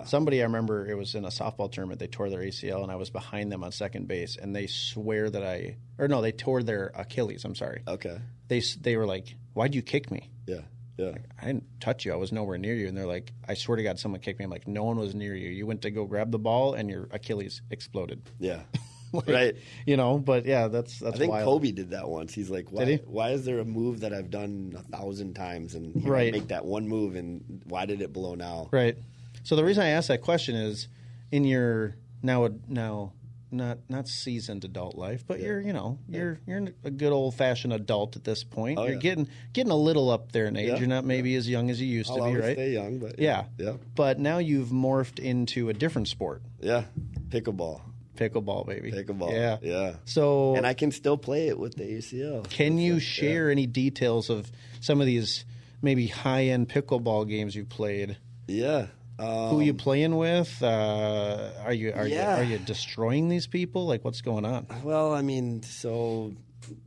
Somebody I remember it was in a softball tournament. They tore their ACL, and I was behind them on second base, and they swear that I or no, they tore their Achilles. I'm sorry. Okay, They they were like, why'd you kick me? yeah, yeah, I didn't touch you. I was nowhere near you. And they're like, I swear to God, someone kicked me. I'm like, no one was near you. You went to go grab the ball, and your Achilles exploded. yeah. Like, right. You know, but yeah, that's that's I think wild. Kobe did that once. He's like, why, he? why is there a move that I've done a thousand times and I Right. make that one move and why did it blow now? Right. So the reason I ask that question is, in your now now not not seasoned adult life, but you're you know you're you're a good old fashioned adult at this point. Oh, you're yeah. getting getting a little up there in age. Yeah, You're not maybe as young as you used I'll to be, right? stay young, but Yeah. yeah, But now you've morphed into a different sport. yeah. Pickleball. Pickleball, baby. Pickleball. Yeah. Yeah. So, And I can still play it with the ACL. can you share any details of some of these maybe high end pickleball games you played? Yeah. Um, Who you playing with? Uh, are you are Yeah. you are you destroying these people? Like what's going on? Well, I mean, so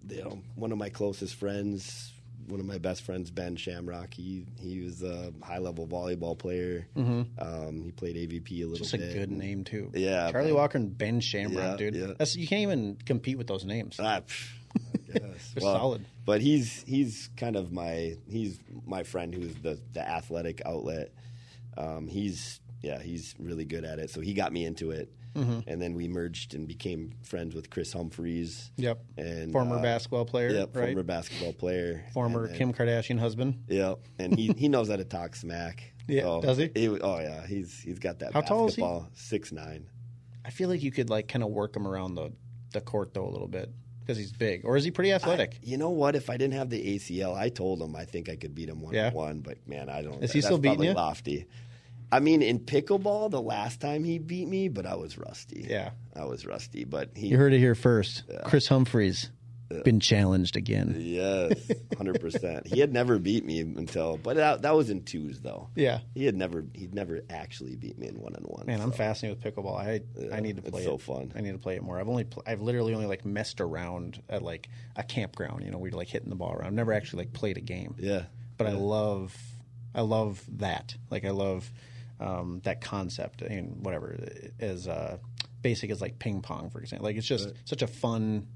you know, one of my closest friends, one of my best friends, Ben Shamrock. He he was a high level volleyball player. Um, he played AVP a little It's a bit. good name too. Yeah, Charlie man. Walker and Ben Shamrock, Yeah, dude. yeah. That's you can't even compete with those names. Ah, yes. They're solid. But he's he's kind of my he's my friend who's the the athletic outlet. Um, he's yeah he's really good at it. So he got me into it, Mm-hmm. and then we merged and became friends with Kris Humphries. Yep. And Former uh, basketball player, Yep, right? former basketball player. Former then- Kim Kardashian husband. Yep, and he he knows how to talk smack. Yeah, So does he? Oh yeah, he's he's got that. How tall is he? Six nine. I feel like you could like kind of work him around the the court though a little bit because he's big, or is he pretty athletic? You know what? If I didn't have the ACL, I told him I think I could beat him one Yeah? on one. But man, I don't. Is he still beating probably you? Lofty. I mean, in pickleball, the last time he beat me, but I was rusty. Yeah. I was rusty. But he, You heard it here first. Kris Humphries been challenged again. yes, hundred percent. He had never beat me until, but that, that was in twos though. Yeah. He had never, he'd never actually beat me in one on one. Man, I'm fascinated with pickleball. I I need to play. it's play so it. fun. I need to play it more. I've only pl- I've literally only like messed around at like a campground. You know, we're like hitting the ball around. I've never actually like played a game. Yeah. but I love I love that. Like I love um, that concept and whatever as uh, basic as like ping pong, for example. Like it's just such a fun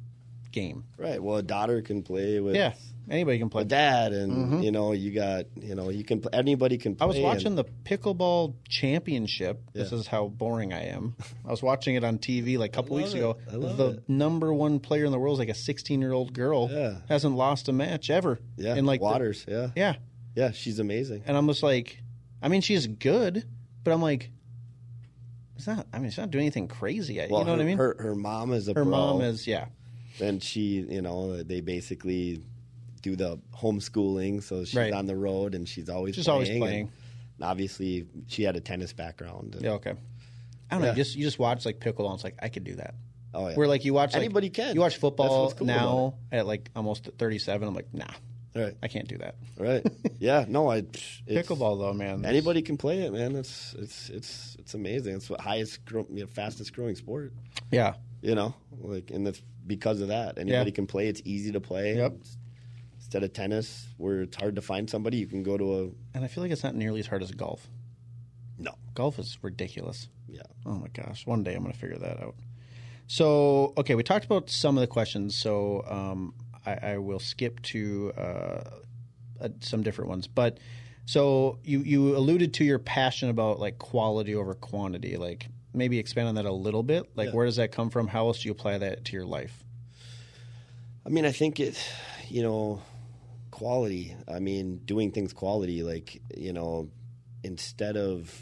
game. Right. Well, a daughter can play with Yeah, anybody can play. dad, and you know, you got, you know, you can. Play, Anybody can. Mm-hmm. play I was and- watching the pickleball championship. This is how boring I am. I was watching it on TV like a couple weeks it. ago. I love the it. number one player in the world is like a 16 year old girl. Yeah. hasn't lost a match ever. Yeah. in like the- Waters. yeah. yeah, Yeah. She's amazing. and I'm just like, I mean, she's good, but I'm like, it's not. I mean, it's not doing anything crazy. Well, you know her, what I mean? Her, her mom is a Her pro, mom is yeah. and she, you know, they basically do the homeschooling, so she's Right. on the road and she's always playing. She's playing, always and playing. obviously, she had a tennis background. and- Yeah, okay. I don't know. You just you just watch like pickleball. And it's like I could do that. Oh yeah. Where like you watch like, Anybody can. You watch football cool now at like almost 37. I'm like, nah, right. I can't do that. Right. yeah. No. I. It's, Pickleball though, man. Anybody can play it, man. It's it's it's it's amazing. It's the highest, grow, you know, fastest growing sport. Yeah. You know, like, and that's because of that. Anybody Yeah. can play. It's easy to play. Yep. Instead of tennis, where it's hard to find somebody, you can go to a And I feel like it's not nearly as hard as golf. no. Golf is ridiculous. Yeah. Oh my gosh. One day I'm going to figure that out. So, okay, we talked about some of the questions. So, um, I, I will skip to uh, uh, some different ones. But so you, you alluded to your passion about like quality over quantity. Like maybe expand on that a little bit. Like, Yeah. where does that come from? How else do you apply that to your life? I mean, I think it, you know, quality. I mean, doing things quality. Like, you know, instead of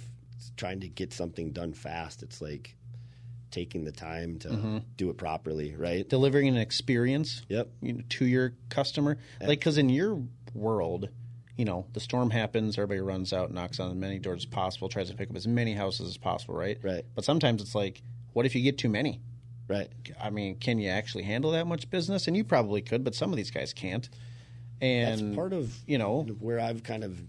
trying to get something done fast, it's like taking the time to Mm-hmm. do it properly, right? Delivering an experience Yep. you know, to your customer. Like, because in your world, you know, the storm happens, everybody runs out, knocks on as many doors as possible, tries to pick up as many houses as possible, right? Right. But sometimes it's like, what if you get too many? Right. I mean, can you actually handle that much business? And you probably could, but some of these guys can't. And That's part of you know, where I've kind of,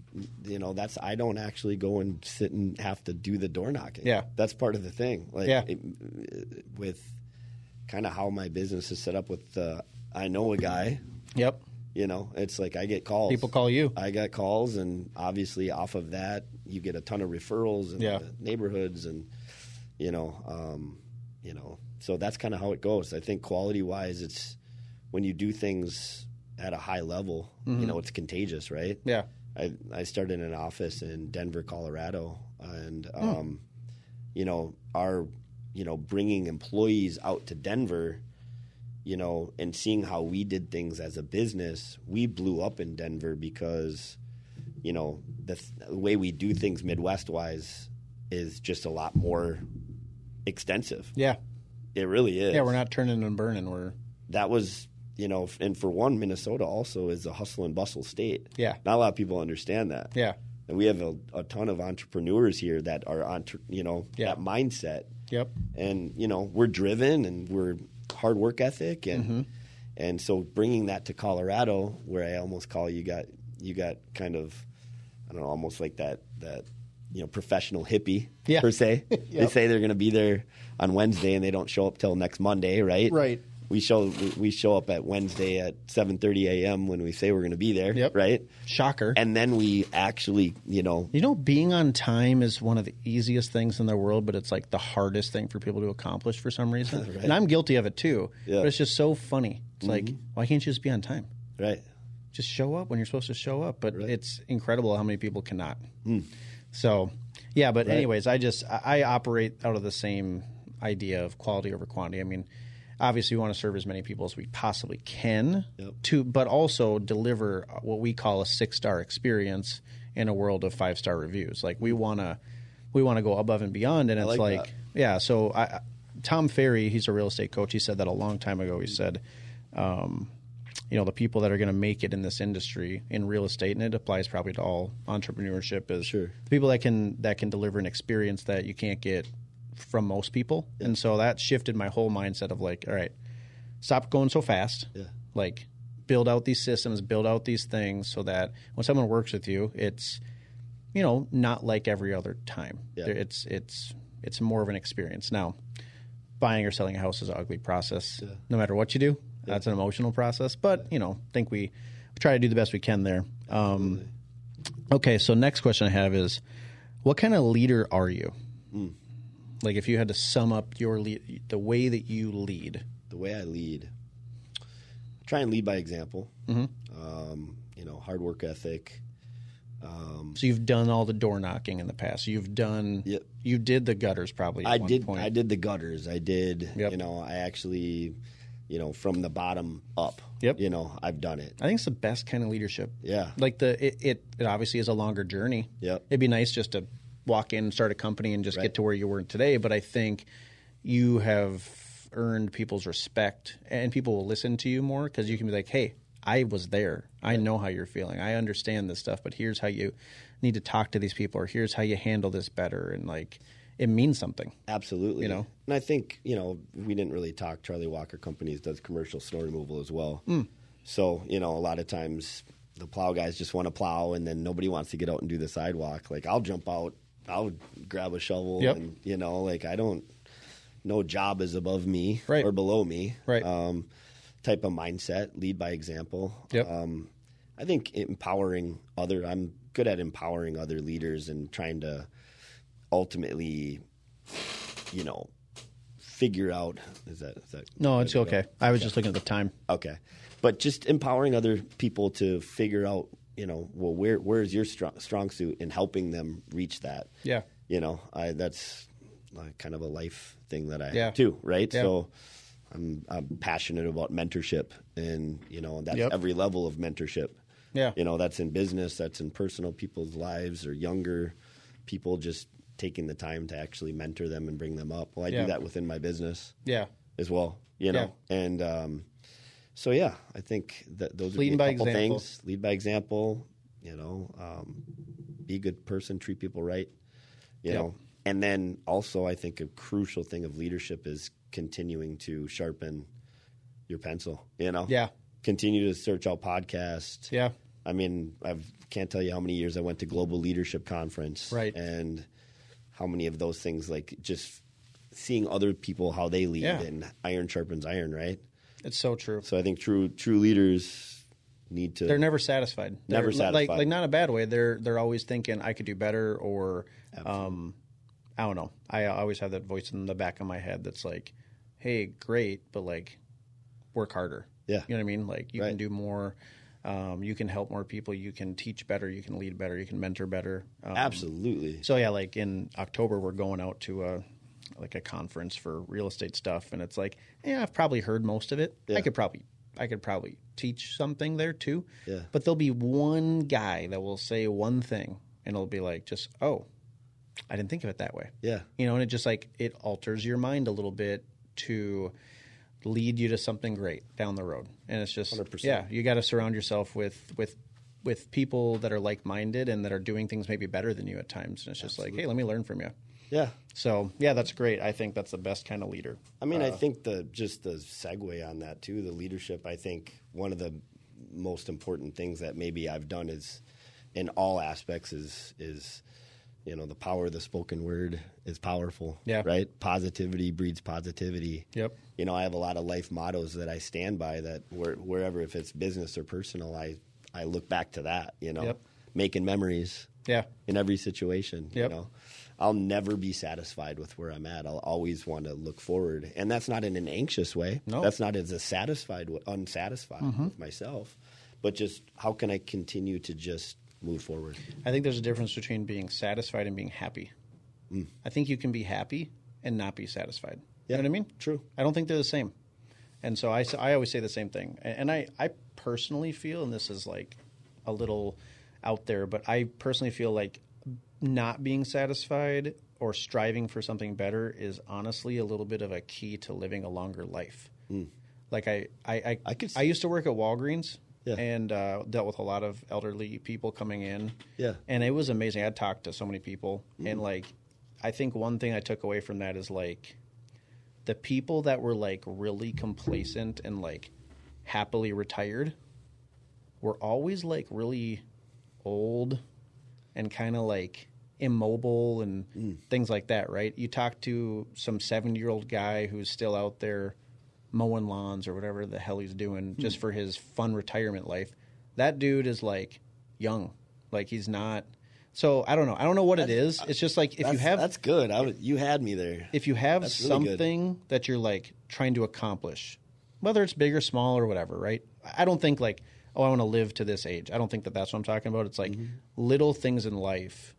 you know, that's I don't actually go and sit and have to do the door knocking. Yeah. that's part of the thing. Like, Yeah. it, with kind of how my business is set up. With uh, I know a guy. yep. You know, it's like I get calls. People call you. I got calls, and obviously off of that, you get a ton of referrals in Yeah. the neighborhoods, and you know, um, you know, so that's kind of how it goes. I think quality wise, it's when you do things at a high level, Mm-hmm. you know, it's contagious, right? Yeah. I, I started an office in Denver, Colorado, and Hmm. um, you know, our you know bringing employees out to Denver, you know, and seeing how we did things as a business, we blew up in Denver because you know the, th- the way we do things Midwest wise is just a lot more extensive. Yeah. It really is. Yeah. We're not turning and burning. We're that was you know, and for one, Minnesota also is a hustle and bustle state. Yeah. not a lot of people understand that. yeah. And we have a, a ton of entrepreneurs here that are on, you know, Yeah. that mindset. Yep. and you know we're driven and we're hard work ethic and Mm-hmm. and so bringing that to Colorado where I almost call you got you got kind of I don't know almost like that that you know professional hippie Yeah. per se they say they're going to be there on Wednesday and they don't show up till next Monday right Right. We show we- show up at Wednesday at 7:30 a.m. when we say we're going to be there Yep. right Shocker. and then we actually you know you know, being on time is one of the easiest things in the world, but it's like the hardest thing for people to accomplish for some reason. And I'm guilty of it too. Yeah. But it's just so funny. It's like, mm-hmm. why can't you just be on time? right Just show up when you're supposed to show up. But Right. it's incredible how many people cannot. Hmm. So, yeah. But anyways, I just I, I operate out of the same idea of quality over quantity. I mean, obviously, we want to serve as many people as we possibly can Yep. to, but also deliver what we call a six star experience in a world of five star reviews. Like we want to we want to go above and beyond, and it's like like, yeah. So I, I- Tom Ferry, he's a real estate coach. He said that a long time ago. He said. Um, you know the people that are going to make it in this industry in real estate and it applies probably to all entrepreneurship is Sure. the people that can that can deliver an experience that you can't get from most people. And so that shifted my whole mindset of like all right stop going so fast. Yeah. like build out these systems build out these things so that when someone works with you it's you know not like every other time. Yeah. It's it's it's more of an experience. Now buying or selling a house is an ugly process. No matter what you do that's an emotional process but you know I think we try to do the best we can there. Um, okay so next question i have is what kind of leader are you like if you had to sum up your lead the way that you lead the way I lead, try and lead by example. Mm-hmm. Um, you know, hard work ethic. so you've done all the door knocking in the past you've done Yep. you did the gutters probably I did. point. I did the gutters. I did. Yep. You know, I actually, you know, from the bottom up. Yep. You know, I've done it. I think it's the best kind of leadership. Yeah. Like the it, it, it obviously is a longer journey. Yep. It'd be nice just to walk in, and start a company, and just Right. get to where you were today. But I think you have earned people's respect, and people will listen to you more because you can be like, "Hey, I was there. I know how you're feeling. I understand this stuff. But here's how you need to talk to these people, or here's how you handle this better." And like, it means something. Absolutely. You know? and I think you know we didn't really talk. Charlie Walker Companies does commercial snow removal as well. Hmm. So you know, a lot of times the plow guys just want to plow, and then nobody wants to get out and do the sidewalk. Like I'll jump out, I'll grab a shovel, Yep. and you know, like I don't. No job is above me Right. or below me. Right. Um, type of mindset, lead by example. Yep. Um, I think empowering other. I'm good at empowering other leaders and trying to ultimately, you know, figure out. Is that is that No, it's to go? okay. I was just looking at the time. Okay, but just empowering other people to figure out, you know, well, where where's your strong strong suit in helping them reach that. Yeah. You know, I that's kind of a life thing that I Yeah. have too, right? Yeah. So. I'm, I'm passionate about mentorship, and you know that's Yep. every level of mentorship. Yeah. You know, that's in business, that's in personal people's lives or younger people just taking the time to actually mentor them and bring them up. Well, I Yeah. do that within my business Yeah. as well, you know. And um, so, yeah, I think that those Leading would be a couple things. Lead by example, you know, um, be a good person, treat people right, you Yep. know. And then also, I think a crucial thing of leadership is continuing to sharpen your pencil, you know. Yeah. Continue to search out podcasts. Yeah. I mean, I can't tell you how many years I went to Global Leadership Conference, Right. And how many of those things, like just seeing other people how they lead, Yeah. and iron sharpens iron, right? It's so true. So I think true true leaders need to. they're never satisfied. They're, Never Like, satisfied. like not a bad way. They're they're always thinking I could do better, or um, I don't know. I always have that voice in the back of my head that's like, "Hey, great, but like, work harder." Yeah. you know what I mean. Like you Right. can do more. Um, you can help more people. You can teach better. You can lead better. You can mentor better. Um, absolutely. so yeah, like in October, we're going out to a like a conference for real estate stuff, and it's like, yeah, I've probably heard most of it. I could probably, I could probably teach something there too. Yeah. But there'll be one guy that will say one thing, and it'll be like, just oh, I didn't think of it that way. Yeah. You know, and it just like it alters your mind a little bit to lead you to something great down the road. And it's just 100%. yeah, you got to surround yourself with with with people that are like minded and that are doing things maybe better than you at times. And it's just like, hey, let me learn from you. Yeah. So yeah, that's great. I think that's the best kind of leader. I mean, I uh, think the just the segue on that too, the leadership. I think one of the most important things that maybe I've done is, in all aspects, is is you know the power of the spoken word is powerful. Yeah. Right. Positivity breeds positivity. Yep. You know, I have a lot of life mottos that I stand by. That where, wherever, if it's business or personal, I I look back to that. You know, Yep. making memories Yeah. in every situation. Yep. You know, I'll never be satisfied with where I'm at. I'll always want to look forward, and that's not in an anxious way. No. that's not as a satisfied, unsatisfied Mm-hmm. with myself, but just how can I continue to just move forward? I think there's a difference between being satisfied and being happy. Mm. I think you can be happy and not be satisfied. Yeah, You know what I mean? true. I don't think they're the same. And so I, I always say the same thing. And I, I personally feel, and this is like a little out there, but I personally feel like not being satisfied or striving for something better is honestly a little bit of a key to living a longer life. Like I, I, I, Mm. I I used to work at Walgreens Yeah. and uh, dealt with a lot of elderly people coming in. Yeah. And it was amazing. I'd talked to so many people. And like, I think one thing I took away from that is like, the people that were like really complacent and like happily retired were always like really old and kind of like immobile and mm. things like that, right? You talk to some 70 year old guy who's still out there mowing lawns or whatever the hell he's doing hmm. just for his fun retirement life. That dude is like young. Like he's not. So I don't know. I don't know what it is. It's just like if you have that's good. I would, you had me there. if you have That's really good. something that you're like trying to accomplish, whether it's big or small or whatever, right? I don't think like, oh, I want to live to this age. I don't think that that's what I'm talking about. It's like Mm-hmm. little things in life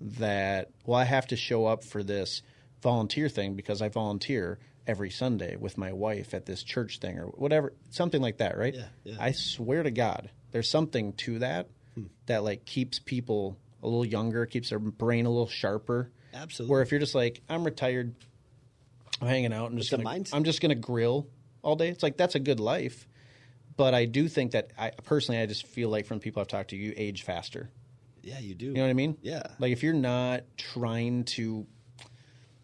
that, well, I have to show up for this volunteer thing because I volunteer every Sunday with my wife at this church thing or whatever, something like that, right? Yeah, yeah. I swear to God, there's something to that Hmm. that like keeps people a little younger, keeps their brain a little sharper. Absolutely. Where if you're just like, I'm retired, I'm hanging out, I'm just It's gonna. I'm just gonna grill all day. It's like that's a good life, but I do think that I personally, I just feel like from people I've talked to, you age faster. Yeah, you do. You know what I mean? Yeah. Like if you're not trying to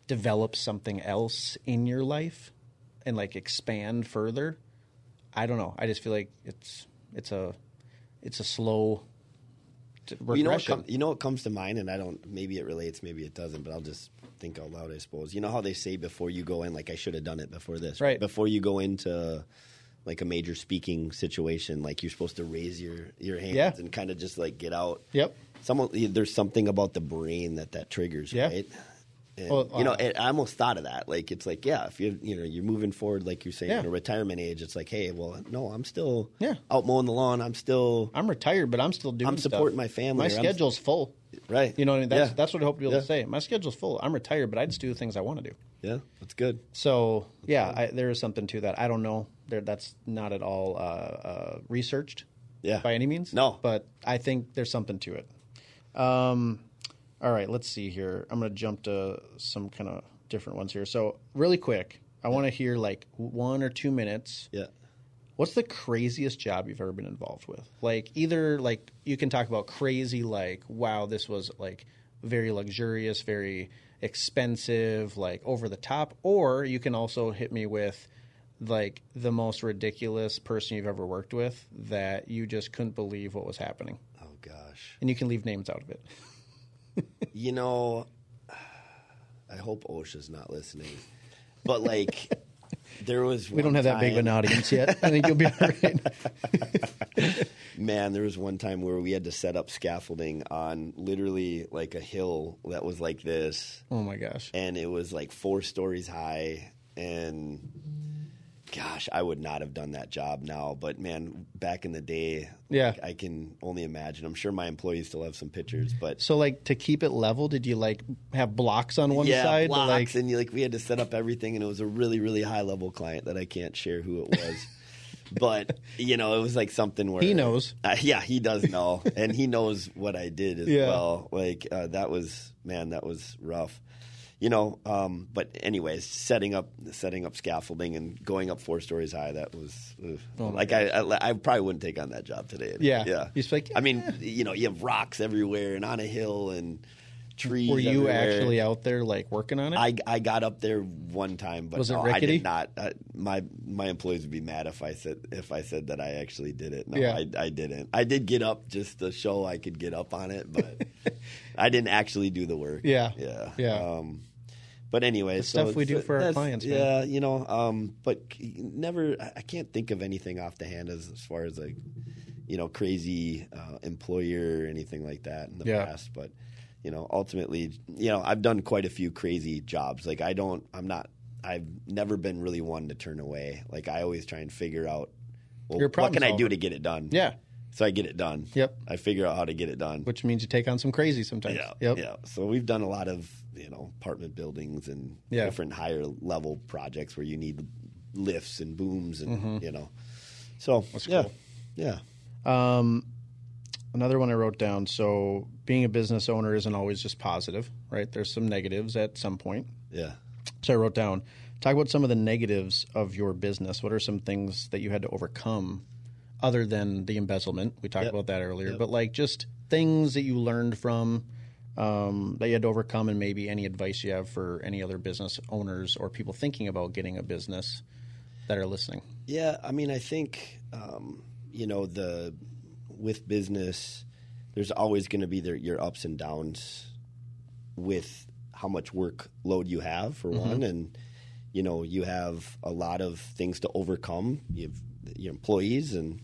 develop something else in your life and like expand further, I don't know. I just feel like it's it's a it's a slow Well, you know what? regression. Com- you know what comes to mind, and I don't. Maybe it relates, maybe it doesn't. But I'll just think out loud. I suppose. You know how they say before you go in, like I should have done it before this. Right. Before you go into like a major speaking situation, like you're supposed to raise your your hands Yeah. and kind of just like get out. Yep. Someone, there's something about the brain that that triggers, Yeah. right? And, Well, you know, uh, it, I almost thought of that. Like, it's like, yeah, if you you know you're moving forward, like you're saying, Yeah. in a retirement age, it's like, hey, well, no, I'm still Yeah. out mowing the lawn. I'm still I'm retired, but I'm still doing. I'm stuff. supporting my family, My or I'm- schedule's full. right. You know what I mean? That's Yeah. that's what I hope to be able Yeah. to say. My schedule's full. I'm retired, but I just do the things I want to do. Yeah, that's good. So yeah, I, there is something to that. I don't know. That's not at all uh, uh, researched. Yeah. by any means. No. but I think there's something to it. Um, all right, let's see here. I'm going to jump to some kind of different ones here. So really quick, I want to hear like one or two minutes. Yeah. What's the craziest job you've ever been involved with? Like either like you can talk about crazy, like wow, this was like very luxurious, very expensive, like over the top, or you can also hit me with like the most ridiculous person you've ever worked with that you just couldn't believe what was happening, Oh gosh. and you can leave names out of it. You know, I hope OSHA's not listening, but like, there was We don't have that big of an audience yet. I think you'll be all right. Man, there was one time where we had to set up scaffolding on literally like a hill that was like this, Oh my gosh. and it was like four stories high, and gosh, I would not have done that job now. But man, back in the day, Yeah. like, I can only imagine. I'm sure my employees still have some pictures, but So like to keep it level, did you like have blocks on one yeah, side? blocks, like, and you, like we had to set up everything, and it was a really, really high level client that I can't share who it was. but you know, it was like something where He knows. Uh, yeah, he does know, and he knows what I did as Yeah. well. Like uh, that was man, that was rough. You know, um, but anyways, setting up setting up scaffolding and going up four stories high, that was ugh. Oh like I, I I probably wouldn't take on that job today. Yeah. yeah. Like, I mean, you know, you have rocks everywhere and on a hill and trees. Were you everywhere. actually out there like working on it? I, I got up there one time, but Was it no, I did not. Uh, my my employees would be mad if I said if I said that I actually did it. No, Yeah. I, I didn't. I did get up just to show I could get up on it, but I didn't actually do the work. Yeah. yeah, Yeah. Um, but anyway, The so stuff we do for our clients, man. Yeah, you know, um, but never. I can't think of anything off the hand as as far as like you know crazy uh, employer or anything like that in the Yeah. past, but you know, ultimately, you know, I've done quite a few crazy jobs. Like I don't, I'm not, I've never been really one to turn away. Like I always try and figure out, well, what can I do to get it done? yeah, So I get it done. Yep. I figure out how to get it done. which means you take on some crazy sometimes. yeah. Yep. Yeah. So we've done a lot of, you know, apartment buildings and Yeah. different higher level projects where you need lifts and booms and, Mm-hmm. you know, so yeah. cool. Yeah. Um, another one I wrote down. So being a business owner isn't always just positive, right? There's some negatives at some point. Yeah. So I wrote down, talk about some of the negatives of your business. What are some things that you had to overcome other than the embezzlement? We talked Yep. about that earlier, but like just things that you learned from um, that you had to overcome, and maybe any advice you have for any other business owners or people thinking about getting a business that are listening. Yeah, I mean, I think um, you know the with business, there's always going to be there, your ups and downs with how much workload you have for Mm-hmm. one, and you know you have a lot of things to overcome. You have your employees and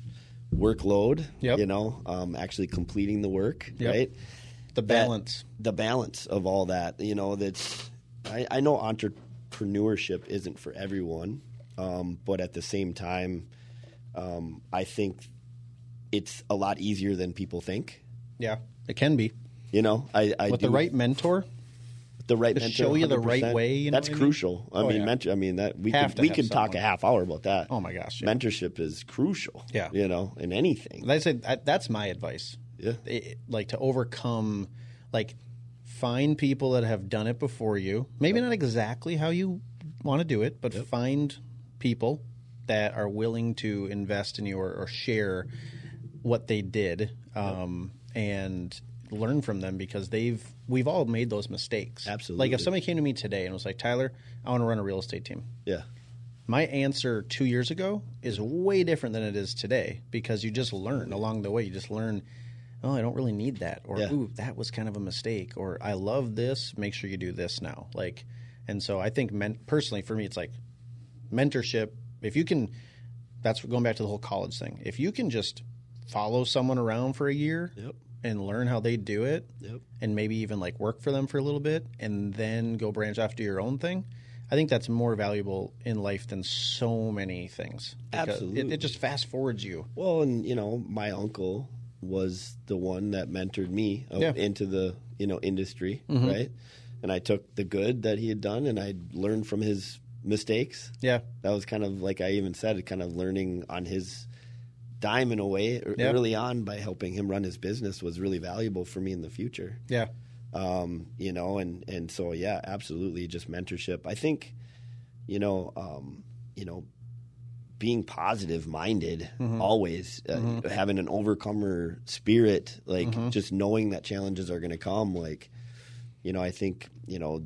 workload. Yep. You know, um, actually completing the work, Yep. right? The balance. the balance of all that. You know, that's I, I know entrepreneurship isn't for everyone, um, but at the same time, um, I think it's a lot easier than people think. yeah, it can be. You know, I, I With do, the right mentor, the right to mentor, show you the right way, you know that's what I mean? crucial. I Oh, mean, yeah. mentor. I mean that we Have could we could talk a half hour about that. Oh my gosh, yeah. mentorship is crucial. Yeah. you know, in anything. I I, that's my advice. Yeah. It- like to overcome, like find people that have done it before you. Maybe not exactly how you want to do it, but find people that are willing to invest in you or, or share what they did, um, and learn from them because they've we've all made those mistakes. Absolutely. Like if somebody came to me today and was like, Tyler, I want to run a real estate team Yeah, my answer two years ago is way different than it is today because you just learn along the way. You just learn, oh, I don't really need that, or Yeah. ooh, that was kind of a mistake, or I love this. Make sure you do this now. Like, and so I think, men- personally, for me, it's like mentorship. If you can, that's going back to the whole college thing. If you can just follow someone around for a year Yep. and learn how they do it, Yep. and maybe even like work for them for a little bit and then go branch off to your own thing. I think that's more valuable in life than so many things. Because It, Absolutely. it just fast forwards you. Well, and you know, my uncle was the one that mentored me Yeah. Mm-hmm. into the you know industry, right? And I took the good that he had done, and I learned from his mistakes. Yeah. That was kind of like I even said, kind of learning on his dime in a way e- Yeah. early on by helping him run his business was really valuable for me in the future Yeah. um, you know, and and so yeah, absolutely, just mentorship. I think, you know, um, you know, being positive minded Mm-hmm. always, uh, having an overcomer spirit, like Mm-hmm. just knowing that challenges are going to come. Like, you know, I think you know.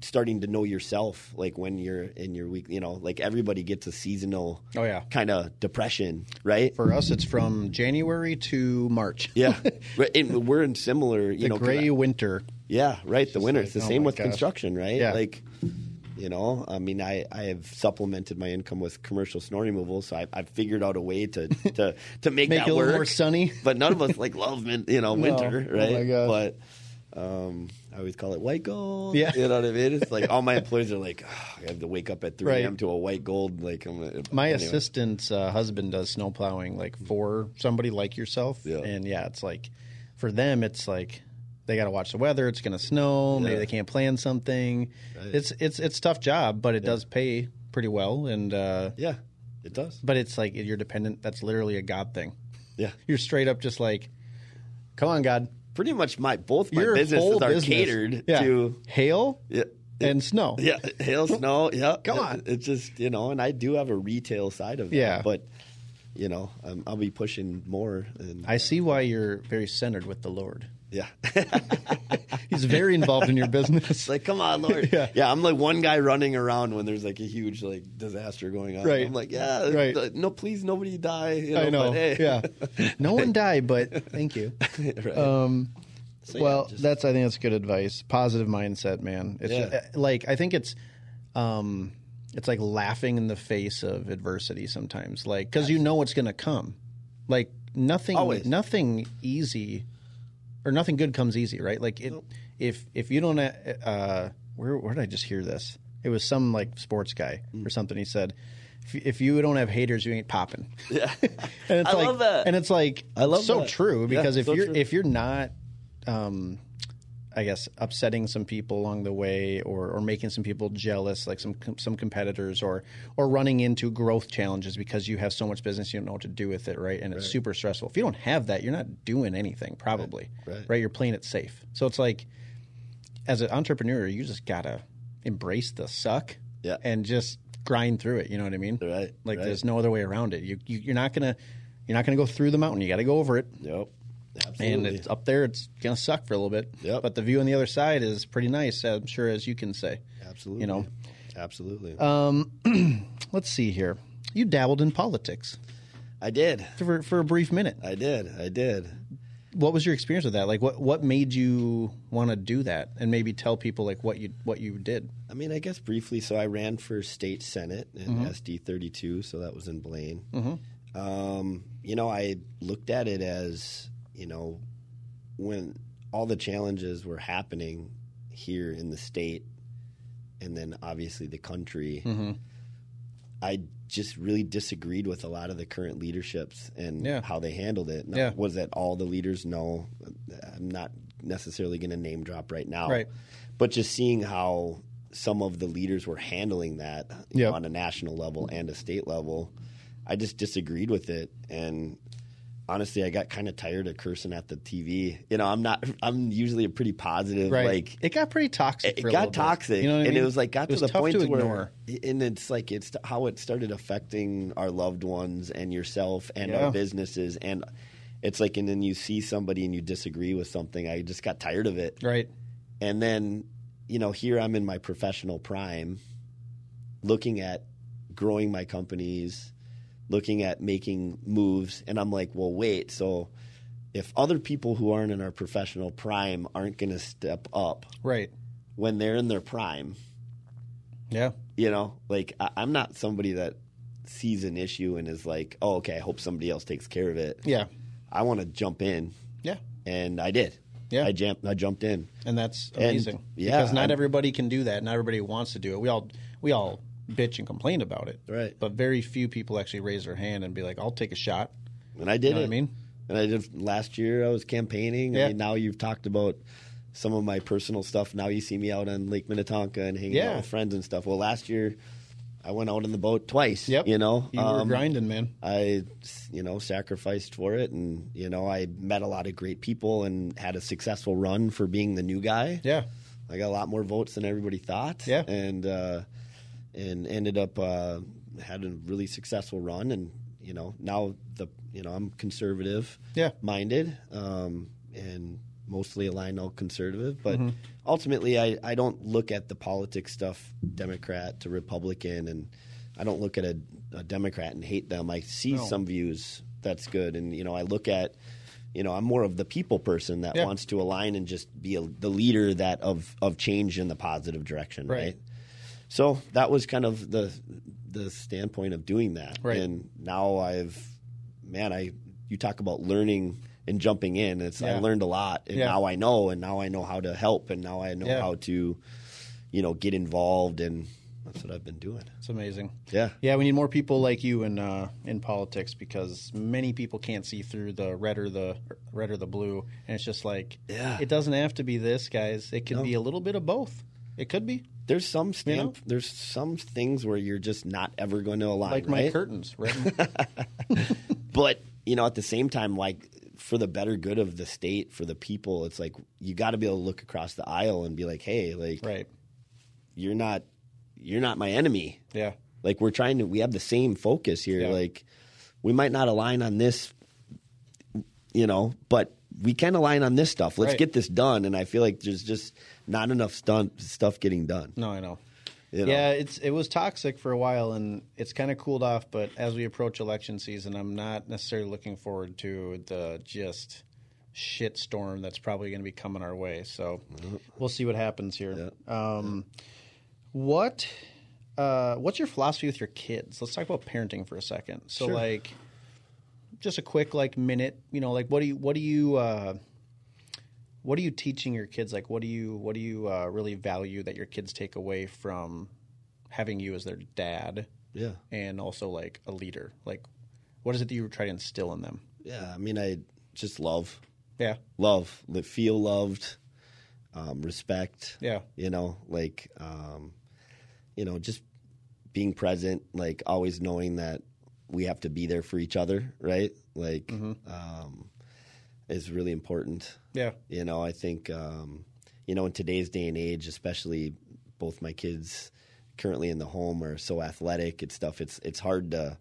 Starting to know yourself, like when you're in your week, you know, like everybody gets a seasonal Oh, yeah. kind of depression, right? For us, it's from January to March. yeah. We're in similar, you The know, gray winter. Yeah, right. The winter. like, it's the oh same with gosh. construction, right? Yeah. Like, you know, I mean, I, I have supplemented my income with commercial snow removal, so I, I've figured out a way to to, to make, Make that it a work. little more sunny. But none of us like love, min- you know, winter, Oh right? my gosh. But um, I always call it white gold. Yeah. you know what I mean. It's like all my employees are like, "Oh, I have to wake up at three Right. a.m. to a white gold. Like, I'm gonna, My anyway. assistant's uh, husband does snow plowing like for somebody like yourself. Yeah. And yeah, it's like for them, it's like they got to watch the weather. It's going to snow. Maybe they can't plan something. Right. It's it's it's a tough job, but it does pay pretty well. And uh, Yeah, it does. but it's like you're dependent. That's literally a God thing. Yeah, You're straight up just like, come on, God. pretty much my both my Your businesses are business. catered Yeah. to hail yeah, and snow. Yeah, hail, snow. Yeah, Come on. It's just you know, and I do have a retail side of it, Yeah. but you know, um, I'll be pushing more. And I see why you're very centered with the Lord. Yeah. He's very involved in your business. Like, come on, Lord. Yeah. yeah. I'm like one guy running around when there's like a huge like disaster going on. Right. I'm like, yeah, Right. no, please, nobody die. You know, I know. But, hey. Yeah. No one died, but thank you. right. Um, So, yeah, well, just- that's I think that's good advice. Positive mindset, man. It's Yeah. just, like I think it's um it's like laughing in the face of adversity sometimes. Like cuz you know what's going to come. Like nothing Always. nothing easy or nothing good comes easy, right? Like it, if if you don't uh where where did I just hear this? It was some like sports guy Mm. or something he said if, if you don't have haters, you ain't popping. yeah. And it's I like, love that. And it's like I love so that. true Yeah, because if so you're true. if you're not, um, I guess upsetting some people along the way, or or making some people jealous, like some some competitors, or or running into growth challenges because you have so much business you don't know what to do with it, right? And it's super stressful. If you don't have that, you're not doing anything probably, Right, right. You're playing it safe. So it's like, as an entrepreneur, you just gotta embrace the suck, Yeah. and just grind through it. You know what I mean? Right, Like right. there's no other way around it. You, you you're not gonna you're not gonna go through the mountain. You got to go over it, Yep. And it's up there. It's gonna suck for a little bit. Yep. But the view on the other side is pretty nice. I'm sure, as you can say. Absolutely. You know. Absolutely. Um, let's see here. You dabbled in politics I did. for for a brief minute. I did. I did. What was your experience with that? Like, what what made you want to do that, and maybe tell people like what you what you did? I mean, I guess briefly. So I ran for state senate in mm-hmm. SD thirty two. So that was in Blaine. Mm-hmm. Um, you know, I looked at it as you know when all the challenges were happening here in the state, and then obviously the country. Mm-hmm. I just really disagreed with a lot of the current leaderships and Yeah. how they handled it. Now, Yeah. Was that all the leaders? No, I'm not necessarily going to name drop right now. Right. But just seeing how some of the leaders were handling that Yep. know, on a national level and a state level, I just disagreed with it. And honestly, I got kind of tired of cursing at the TV. You know, I'm not. I'm usually a pretty positive. Right. Like it got pretty toxic. it a got toxic, You know I and it was like got It to the point to where, ignore. and it's like it's how it started affecting our loved ones and yourself and Yeah. our businesses, and it's like, and then you see somebody and you disagree with something. I just got tired of it, Right. and then you know, here I'm in my professional prime, looking at growing my companies, looking at making moves, and I'm like, well, wait, so. If other people who aren't in our professional prime aren't going to step up, Right. when they're in their prime. Yeah. You know, like I, I'm not somebody that sees an issue and is like, "Oh, okay, I hope somebody else takes care of it." Yeah. I want to jump in, Yeah. and I did. Yeah. I jumped. I jumped in. and that's And, amazing. yeah, because not I'm- everybody can do that. Not everybody wants to do it. We all we all bitch and complain about it, Right. But very few people actually raise their hand and be like, "I'll take a shot." And I did You know it. what I mean? And I did last year. I was campaigning. Yeah. I mean, now you've talked about some of my personal stuff. Now you see me out on Lake Minnetonka and hanging Yeah. out with friends and stuff. Well, last year I went out on the boat twice. Yep. You know, You were Um, grinding, man. I, you know, sacrificed for it, and you know, I met a lot of great people and had a successful run for being the new guy. Yeah. I got a lot more votes than everybody thought. Yeah. and uh, and ended up uh, had a really successful run, and you know, now the you know I'm conservative Yeah. minded, um, and mostly aligned out conservative, but Mm-hmm. ultimately I, I don't look at the politics stuff Democrat to Republican and I don't look at a, a Democrat and hate them. I see No. some views that's good and you know I look at you know I'm more of the people person that Yeah. wants to align and just be a, the leader that of of change in the positive direction, Right. right? So that was kind of the the standpoint of doing that. Right. And now I've man, I you talk about learning and jumping in. It's Yeah. I learned a lot and Yeah. now I know and now I know how to help and now I know Yeah. how to you know get involved and that's what I've been doing. It's amazing. Yeah. Yeah, we need more people like you in uh, in politics because many people can't see through the red or the red or the blue, and it's just like, Yeah. it doesn't have to be this, guys. It can No. be a little bit of both. It could be There's some stamp know? there's some things where you're just not ever going to align, like my curtains, and- but you know at the same time like for the better good of the state for the people it's like you got to be able to look across the aisle and be like hey like right. you're not you're not my enemy Yeah. like we're trying to we have the same focus here Yeah. like we might not align on this you know but we can align on this stuff. Let's Right. get this done. And I feel like there's just not enough stunt, stuff getting done. No, I know. You know? Yeah, it's it was toxic for a while, and it's kind of cooled off. But as we approach election season, I'm not necessarily looking forward to the just shit storm that's probably going to be coming our way. So we'll see what happens here. Um, what uh, what's your philosophy with your kids? Let's talk about parenting for a second. So Sure. like, just a quick like minute. You know, like what do you what do you uh, what are you teaching your kids? Like, what do you what do you uh, really value that your kids take away from having you as their dad, Yeah. and also like a leader? Like, what is it that you try to instill in them? Yeah. I mean, I just love, Yeah, love, feel loved, um, respect. yeah, You know, like, um, you know, just being present, like always knowing that we have to be there for each other, right? Like, um, is really important. yeah, You know, I think, um, you know, in today's day and age, especially both my kids currently in the home are so athletic and stuff. It's it's hard to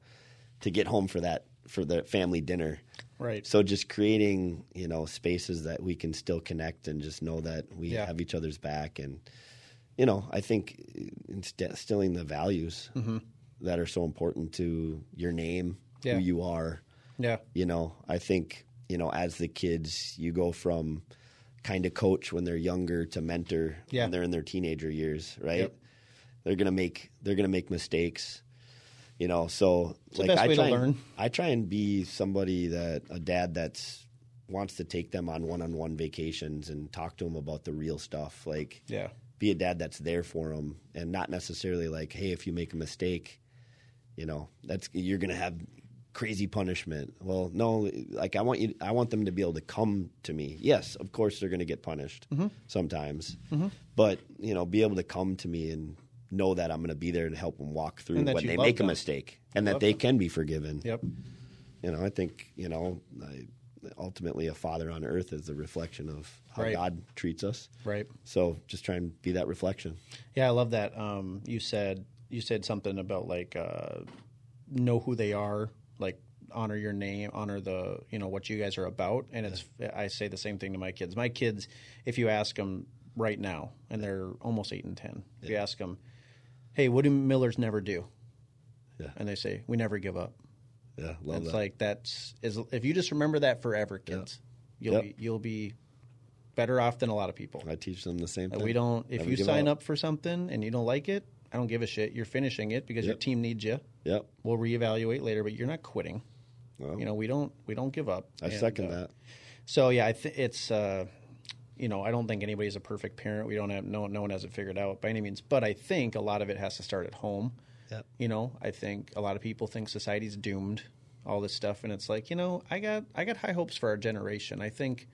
to get home for that for the family dinner. right. So just creating, you know, spaces that we can still connect and just know that we Yeah. have each other's back and you know, I think instilling the values that are so important to your name, Yeah. who you are, Yeah, you know i think you know as the kids you go from kind of coach when they're younger to mentor Yeah. when they're in their teenager years right Yep. they're gonna make they're gonna make mistakes you know so the best I try and- i try and be somebody that a dad that's wants to take them on one-on-one vacations and talk to them about the real stuff like yeah, be a dad that's there for them and not necessarily like hey if you make a mistake you know that's you're gonna have crazy punishment well no like i want you i want them to be able to come to me yes of course they're gonna get punished Mm-hmm. sometimes but you know be able to come to me and know that i'm gonna be there to help them walk through when they make them. a mistake and that they them. can be forgiven yep, you know i think you know I, ultimately a father on earth is the reflection of how Right. god treats us right. so just try and be that reflection Yeah, I love that. Um, you said you said something about like uh, know who they are, honor your name, honor the you know what you guys are about. And it's I say the same thing to my kids. My kids, if you ask them right now, and they're almost eight and ten, if you ask them, "Hey, what do Millers never do?" Yeah. and they say, "We never give up." yeah love it's that like that's is if you just remember that forever, kids, you'll Yep. be you'll be better off than a lot of people. I teach them the same thing. we don't. If Never you sign up. for something and you don't like it, I don't give a shit. You're finishing it because your team needs you. Yep. We'll reevaluate later, but you're not quitting. You know, we don't we don't give up. I And, second uh, that. So yeah, I think it's. Uh, you know, I don't think anybody's a perfect parent. We don't have no no one has it figured out by any means. But I think a lot of it has to start at home. Yep. You know, I think a lot of people think society's doomed, all this stuff, and it's like, you know, I got I got high hopes for our generation. I think,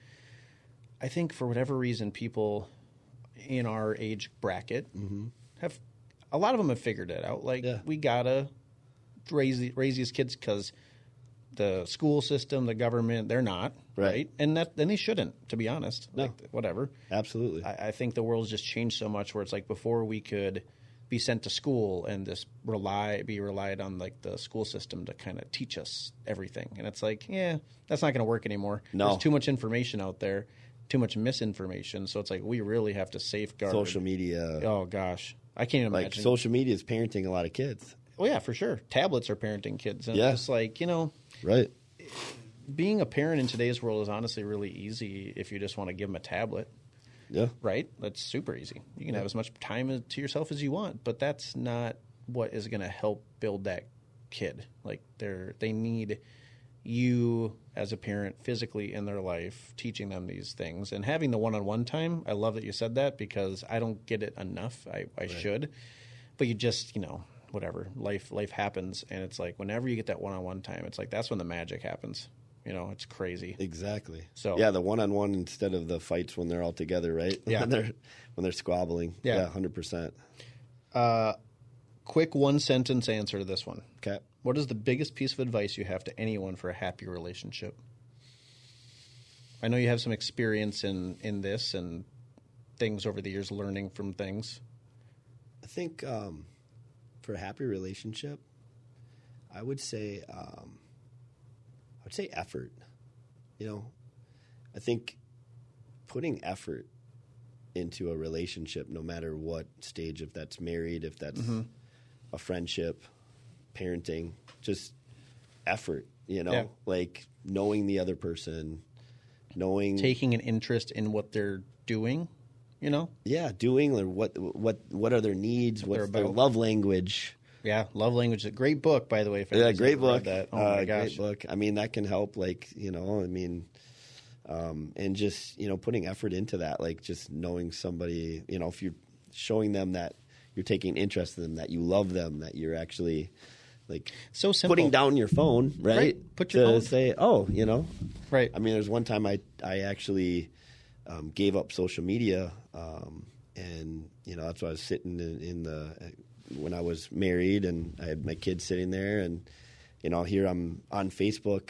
I think for whatever reason, people in our age bracket have a lot of them have figured it out. Like Yeah. we gotta raise the, raise these kids because the school system, the government, they're not right, Right. and that then they shouldn't. To be honest, No. like, whatever. Absolutely. I, I think the world's just changed so much where it's like before we could be sent to school and just rely be relied on like the school system to kind of teach us everything and it's like yeah that's not going to work anymore No. there's too much information out there too much misinformation so it's like we really have to safeguard social media. oh gosh i can't even like imagine social media is parenting a lot of kids. oh yeah for sure tablets are parenting kids and Yeah. it's just like you know Right. being a parent in today's world is honestly really easy if you just want to give them a tablet Yeah. right? That's super easy. You can have as much time to yourself as you want, but that's not what is going to help build that kid. Like they're they need you as a parent physically in their life teaching them these things and having the one-on-one time. I love that you said that because I don't get it enough. I, I should, but you just you know whatever life life happens and it's like whenever you get that one-on-one time, it's like that's when the magic happens. You know, it's crazy. Exactly. So- yeah, the one on one instead of the fights when they're all together, right? Yeah. when they're when they're squabbling. Yeah. Yeah, hundred percent. uh, Quick one sentence answer to this one. Okay. What is the biggest piece of advice you have to anyone for a happy relationship? I know you have some experience in in this and things over the years, learning from things. I think um, for a happy relationship, I would say um, I would say effort. You know, I think putting effort into a relationship, no matter what stage, if that's married, if that's Mm-hmm. a friendship, parenting, just effort, you know, Yeah. like knowing the other person, knowing, Taking an interest in what they're doing, you know? yeah, doing or what, what, what are their needs, what's their love language. Yeah, Love Language. A great book, by the way. Yeah, great book. That. Oh uh, my gosh. Great book. I mean, that can help. Like you know, I mean, um, and just you know, putting effort into that. Like just knowing somebody. You know, if you're showing them that you're taking interest in them, that you love them, that you're actually like So simple. putting down your phone, right? Right. Put your to phone- say, oh, you know, Right. I mean, there's one time I I actually um, gave up social media, um, and you know that's why I was sitting in, in the when I was married, and I had my kids sitting there, and you know here I'm on Facebook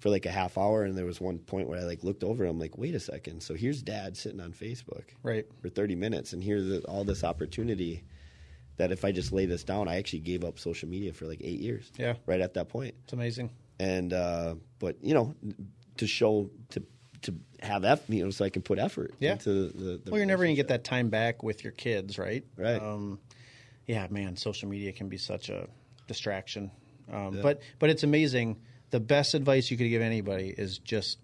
for like a half hour, and there was one point where I like looked over, I'm like, wait a second, so here's Dad sitting on Facebook Right. for 30 minutes, and here's all this opportunity. That if I just lay this down, I actually gave up social media for like eight years. Yeah. right at that point It's amazing. and uh, but you know to show to to have effort, you know, so I can put effort Yeah. into the. the Well, you're never going to get that time back with your kids, right? Right. Um, yeah, man, social media can be such a distraction. Um, But but it's amazing. The best advice you could give anybody is just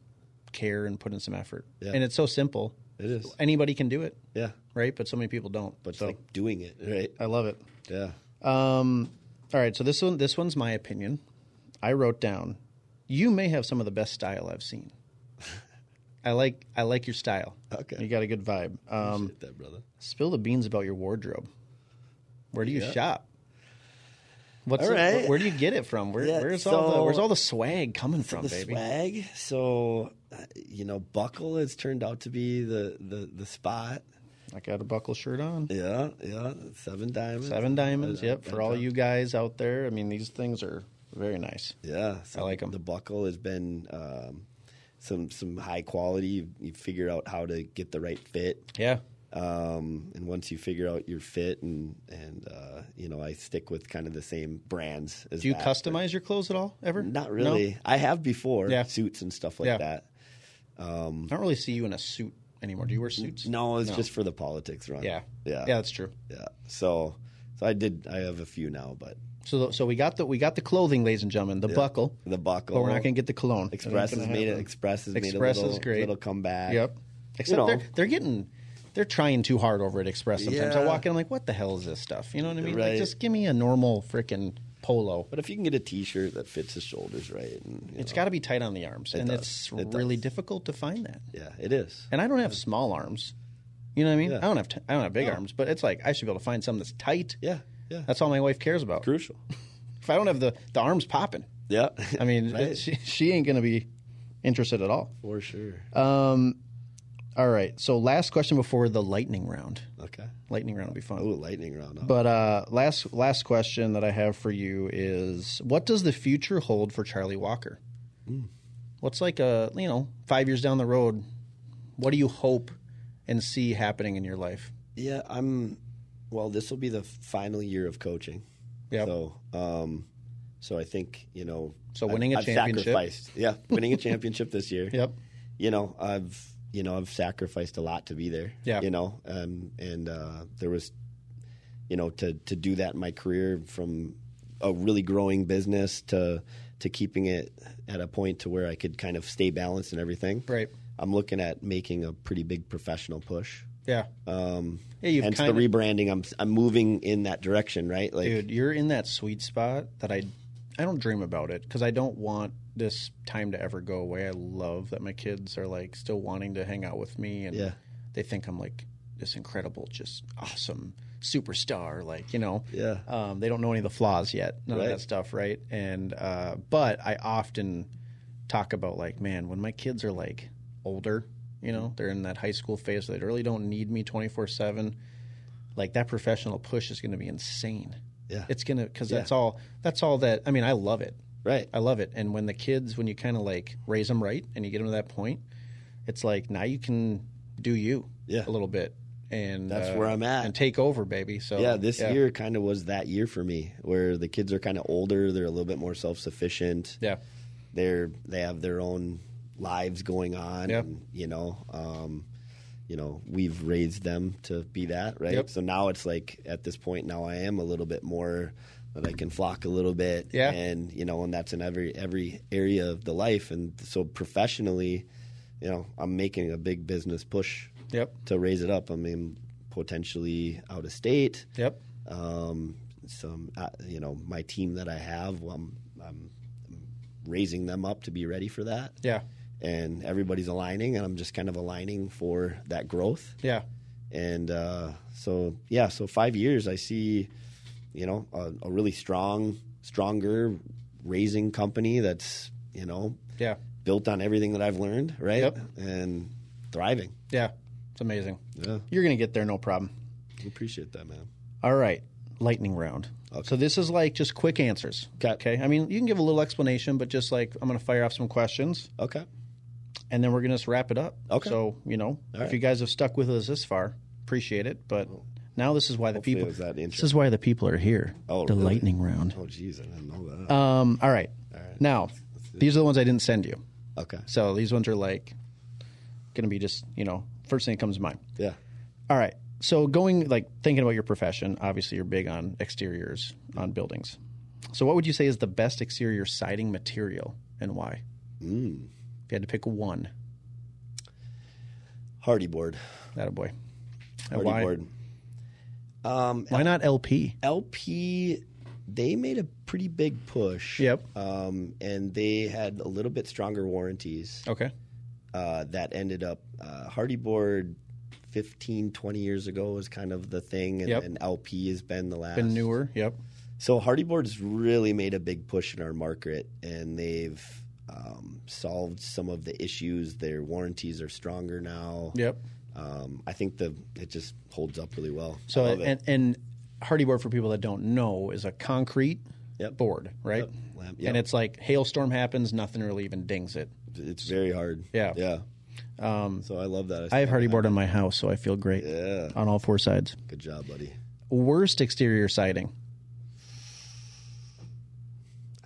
care and put in some effort. Yeah. And it's so simple. It is. Anybody can do it, Yeah, right? But so many people don't. but it's so like doing it right. I love it. Yeah. Um, all right, so this one this one's my opinion. I wrote down. You may have some of the best style I've seen. I like I like your style. Okay. you got a good vibe. Um, Appreciate that brother. Spill the beans about your wardrobe. Where do you Yeah. shop? What's All it- where do you get it from? Where, Yeah, where's all the where's all the swag coming from, the baby? swag. So, uh, you know, buckle has turned out to be the the the spot. I got a buckle shirt on. Yeah, yeah. Seven diamonds. Seven diamonds. Uh, Yep. For all you guys out there, I mean, these things are very nice. Yeah, so I them. The buckle has been um, some some high quality. You, you figure out how to get the right fit. Yeah. um, and once you figure out your fit and and uh, you know I stick with kind of the same brands as Do you that. customize your clothes at all? Ever? Not really. I have before Yeah. suits and stuff like Yeah. that. I don't really see you in a suit anymore. Do you wear suits? No, it's just for the politics run. Yeah. yeah, Yeah, that's true. yeah. So so I did. I have a few now, but So, so we got the we got the clothing, ladies and gentlemen, the buckle, the buckle. but we're not going to get the cologne. Express It has made it. Express has made Express a little, is great. little comeback. Yep. Except know. they're they're getting they're trying too hard over at Express. Sometimes I Yeah. walk in, I'm like, what the hell is this stuff? You know what I mean? Like, just give me a normal freaking polo. But if you can get a T-shirt that fits the shoulders right, and you It's got to be tight on the arms, and does. it's It really does. difficult to find that. yeah, it is. And I don't have small arms. You know what I mean? Yeah. I don't have t- I don't have big No. arms, but it's like I should be able to find something that's tight. Yeah, yeah. That's all my wife cares about. crucial. If I don't have the the arms popping, Yeah, I mean, Right. she, she ain't going to be interested at all. for sure. All right. So last question before the lightning round. okay. Lightning round will be fun. Oh, lightning round. But uh, last last question that I have for you is: What does the future hold for Charlie Walker? What's like a you know five years down the road? What do you hope and see happening in your life? Yeah, I'm. Well, this will be the final year of coaching. Yeah. So, um, so I think you know. So winning a I've championship. Sacrificed, yeah, winning a championship this year. Yep. You know, I've you know I've sacrificed a lot to be there. Yeah. You know, um, and uh, there was, you know, to to do that in my career from a really growing business to to keeping it at a point to where I could kind of stay balanced and everything. Right. I'm looking at making a pretty big professional push. Yeah. Um, Yeah, you've hence the kinda- rebranding. I'm I'm moving in that direction, right? Like, Dude, you're in that sweet spot that I I don't dream about it because I don't want this time to ever go away. I love that my kids are like still wanting to hang out with me and Yeah. they think I'm like this incredible, just awesome superstar, like, you know. Yeah. Um, they don't know any of the flaws yet. None of that stuff, right? And uh, but I often talk about like, man, when my kids are like older, you know, they're in that high school phase, so they really don't need me twenty four seven. Like that professional push is going to be insane. Yeah. it's gonna because Yeah. that's all. That's all that. I mean, I love it. right? I love it. And when the kids, when you kind of like raise them right and you get them to that point, it's like now you can do you Yeah. a little bit. And That's uh, where I'm at. and take over, baby. So yeah, this year kind of was that year for me, where the kids are kind of older. They're a little bit more self sufficient. yeah, They're they have their own, lives going on. Yep. And, you know, um, you know, we've raised them to be that, right? Yep. So now it's like at this point now I am a little bit more that I can flock a little bit. Yeah. And, you know, and that's in every every area of the life. And so professionally, you know, I'm making a big business push Yep. to raise it up. I mean, potentially out of state. Yep. Um, some, uh, you know, my team that I have, well, I'm, I'm raising them up to be ready for that. Yeah. And everybody's aligning, and I'm just kind of aligning for that growth. Yeah. And uh, so, yeah, so five years, I see, you know, a, a really strong, stronger raising company that's, you know, Yeah. built on everything that I've learned, right? Yep. And thriving. Yeah. It's amazing. Yeah, You're going to get there, no problem. I appreciate that, man. All right. Lightning round. Okay. So this is like just quick answers. 'Kay. Okay. I mean, you can give a little explanation, but just like I'm going to fire off some questions Okay. And then we're going to just wrap it up. Okay. So, you know, All if right. you guys have stuck with us this far, appreciate it. But now this is why the Hopefully people it was that This is why the people are here. Oh, the really? lightning round. Oh, jeez, I didn't know that. Um, all right. All right. Now, these are the ones I didn't send you. okay. So these ones are like going to be just, you know, first thing that comes to mind. Yeah. All right. So going like thinking about your profession, obviously you're big on exteriors on buildings. So what would you say is the best exterior siding material and why? Mm. If you had to pick one, Hardie board. that a boy. Hardy why? board. Um, Why not LP? LP, they made a pretty big push. Yep. Um, and they had a little bit stronger warranties Okay. uh, that ended up uh, Hardie board 15, 20 years ago was kind of the thing, and, Yep. and LP has been the last. Been newer. Yep. So Hardie Board's really made a big push in our market, and they've um, solved some of the issues. Their warranties are stronger now. Yep. Um, I think the it just holds up really well. So I and and hardie board for people that don't know is a concrete Yep. board, right? Yep. Lamp- yep. And it's like hailstorm happens, nothing really even dings it. it's very hard. Yeah. yeah. Um, So I love that. I have hardie board on my house, so I feel great Yeah, on all four sides. good job, buddy. Worst exterior siding.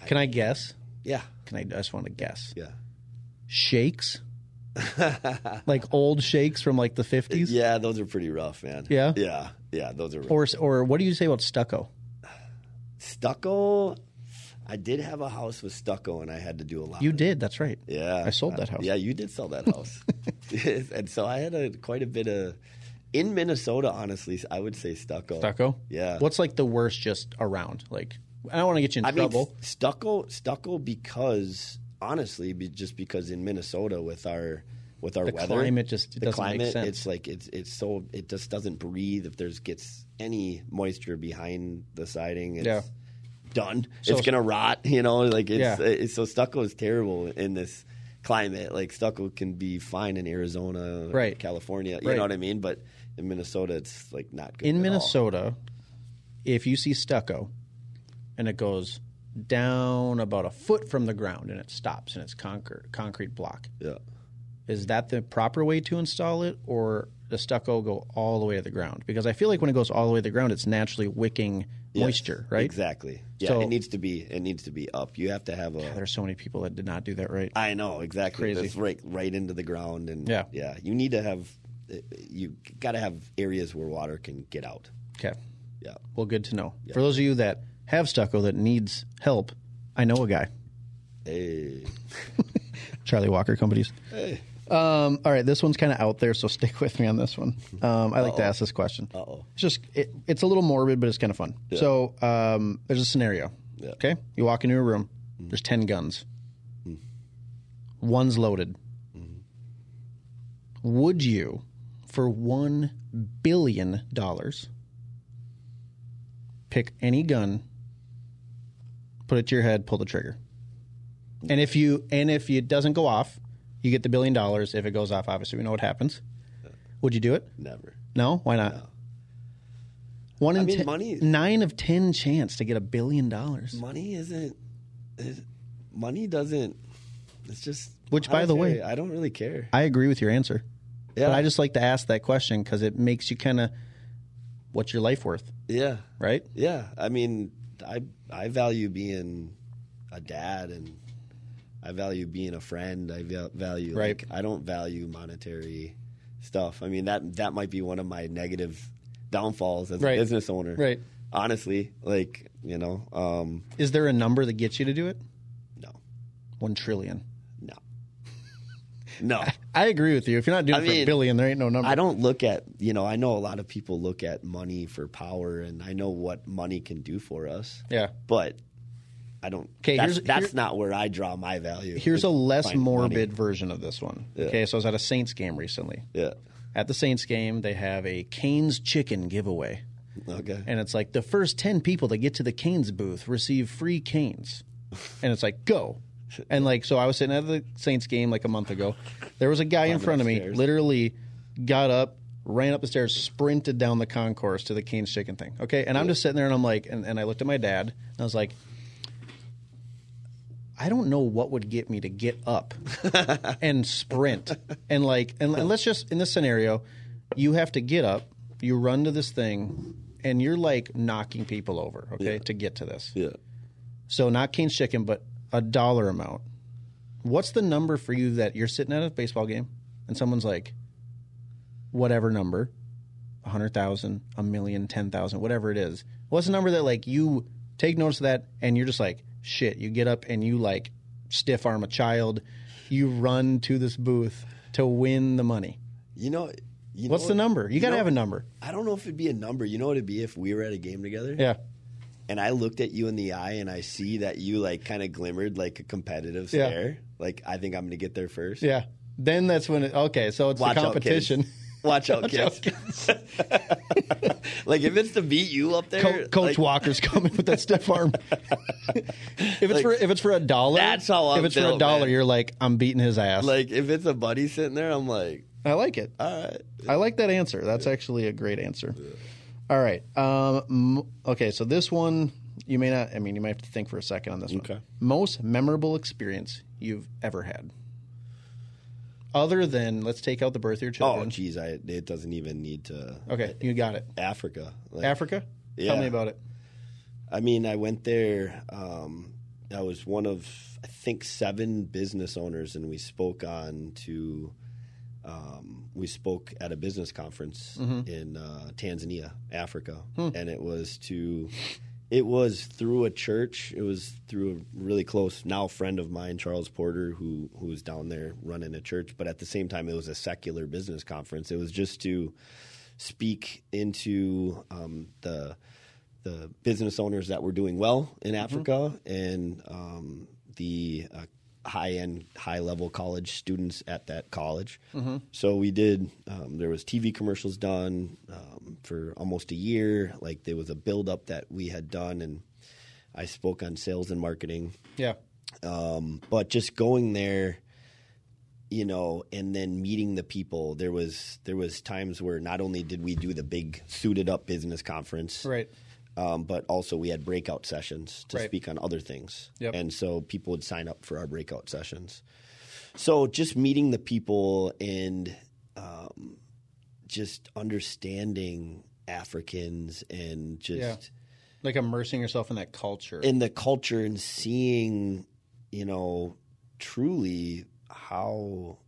Can I guess? Yeah, Can I? I just want to guess. yeah, Shakes, like old shakes from like the fifties, yeah. Those are pretty rough, man. Yeah? yeah, yeah. Those are rough. or or what do you say about stucco? stucco. I did have a house with stucco, and I had to do a lot. You of did. That's right. Yeah, I sold that house. Yeah, you did sell that house, and so I had a quite a bit of in Minnesota. Honestly, I would say stucco. Stucco. Yeah. What's like the worst just around? Like I don't want to get you in I mean, trouble. stucco, stucco, because honestly, be, just because in Minnesota with our with our The weather, climate just- the climate, it's like it's it's so it just doesn't breathe. If there's gets any moisture behind the siding, it's Yeah. done. So- it's gonna rot. You know, like it's, Yeah. it's so stucco is terrible in this climate. Like stucco can be fine in Arizona, Right. California. You Right. know what I mean? But in Minnesota, it's like not good. in at all. Minnesota, if you see stucco and it goes down about a foot from the ground and it stops and it's concrete concrete block, yeah. is that the proper way to install it, or does stucco go all the way to the ground? Because I feel like when it goes all the way to the ground, it's naturally wicking Yes, moisture, right? Exactly. Yeah, So- it needs to be. It needs to be up. You have to have a. There's so many people that did not do that right. I know exactly. Crazy. That's right, right into the ground, and Yeah. yeah. You need to have. Uh, you got to have areas where water can get out. Okay. Yeah. Well, good to know. For those of you that have stucco that needs help, I know a guy. Hey. Charlie Walker Companies. Hey. Um, all right, this one's kind of out there, so stick with me on this one. Um, I like to ask this question. Uh oh. It's just it, it's a little morbid, but it's kind of fun. So um, there's a scenario. Yeah. Okay, you walk into a room. There's ten guns. One's loaded. Would you, for one billion dollars, pick any gun, put it to your head, pull the trigger? And if you and if it doesn't go off, you get the billion dollars. If it goes off, obviously we know what happens. Would you do it? Never. No, why not? One in mean, ten, money- nine of ten chance to get a billion dollars. Money isn't. It, money doesn't. It's just. Which, by the way- I don't really care. I agree with your answer, Yeah. but I just like to ask that question because it makes you kind of, what's your life worth, Yeah. right? Yeah. I mean, I I value being a dad and I value being a friend. I value Right. like I don't value monetary stuff. I mean that that might be one of my negative downfalls as Right. a business owner. Right. Honestly, like you know, um, Is there a number that gets you to do it? no, One trillion. No. I agree with you. If you're not doing I it for a billion, there ain't no number. I don't look at you know. I know a lot of people look at money for power, and I know what money can do for us. Yeah. but I don't. 'Kay, that's here's- that's not where I draw my value. Here's a less morbid money. version of this one. Yeah. Okay, so I was at a Saints game recently. Yeah. At the Saints game, they have a Canes chicken giveaway. Okay. And it's like the first 10 people that get to the Canes booth receive free Canes. And it's like, go. And like, so I was sitting at the Saints game like a month ago. There was a guy in front of me, upstairs. literally got up, ran up the stairs, sprinted down the concourse to the Canes chicken thing. Okay. And I'm just sitting there and I'm like, and, and I looked at my dad and I was like, I don't know what would get me to get up and sprint. And like, and, and let's just, in this scenario, you have to get up, you run to this thing, and you're like knocking people over, okay, to get to this. yeah. So not Cane's chicken, but a dollar amount. What's the number for you that you're sitting at a baseball game and someone's like, whatever number, a hundred thousand, a million, ten thousand, whatever it is. What's the number that like you take notice of that and you're just like, shit, you get up and you like stiff arm a child, you run to this booth to win the money. You know. You What's know the number? You, got to have a number. I don't know if it'd be a number. You know what it'd be if we were at a game together? Yeah. And I looked at you in the eye and I see that you like kind of glimmered like a competitive Yeah. stare. Like I think I'm gonna get there first. Yeah. Then that's when it, okay, so it's Watch the out, kids. competition. Watch out, Watch out, kids. like if it's to beat you up there, Co- Coach like, Walker's coming with that stiff arm. if it's for if it's for a dollar, That's how I'm If it's for a dollar, man. you're like, I'm beating his ass. Like if it's a buddy sitting there, I'm like, I like it. all right. I like that answer. That's actually a great answer. All right. Um, okay, so this one you may not. I mean, you might have to think for a second on this Okay. one. Most memorable experience you've ever had, other than let's take out the birth of your Oh, children. geez, I it doesn't even need to. okay, you got it. Africa, Like, Africa. Tell me about it. I mean, I went there. Um, I was one of I think seven business owners, and we spoke on to. Um, we spoke at a business conference in uh, Tanzania, Africa, and it was to. It was through a church. It was through a really close now friend of mine, Charles Porter, who who was down there running a church. But at the same time, it was a secular business conference. It was just to speak into um, the the business owners that were doing well in Africa and um, the uh, high end, high level college students at that college. So we did. Um, there was TV commercials done um, for almost a year. Like there was a build up that we had done, and I spoke on sales and marketing. Yeah. Um, but just going there, you know, and then meeting the people. There was there was times where not only did we do the big suited up business conference, Right. Um, but also we had breakout sessions to Right. speak on other things. Yep. And so people would sign up for our breakout sessions. So just meeting the people and um, just understanding Africans and just Yeah. Like immersing yourself in that culture. in the culture and seeing, you know, truly how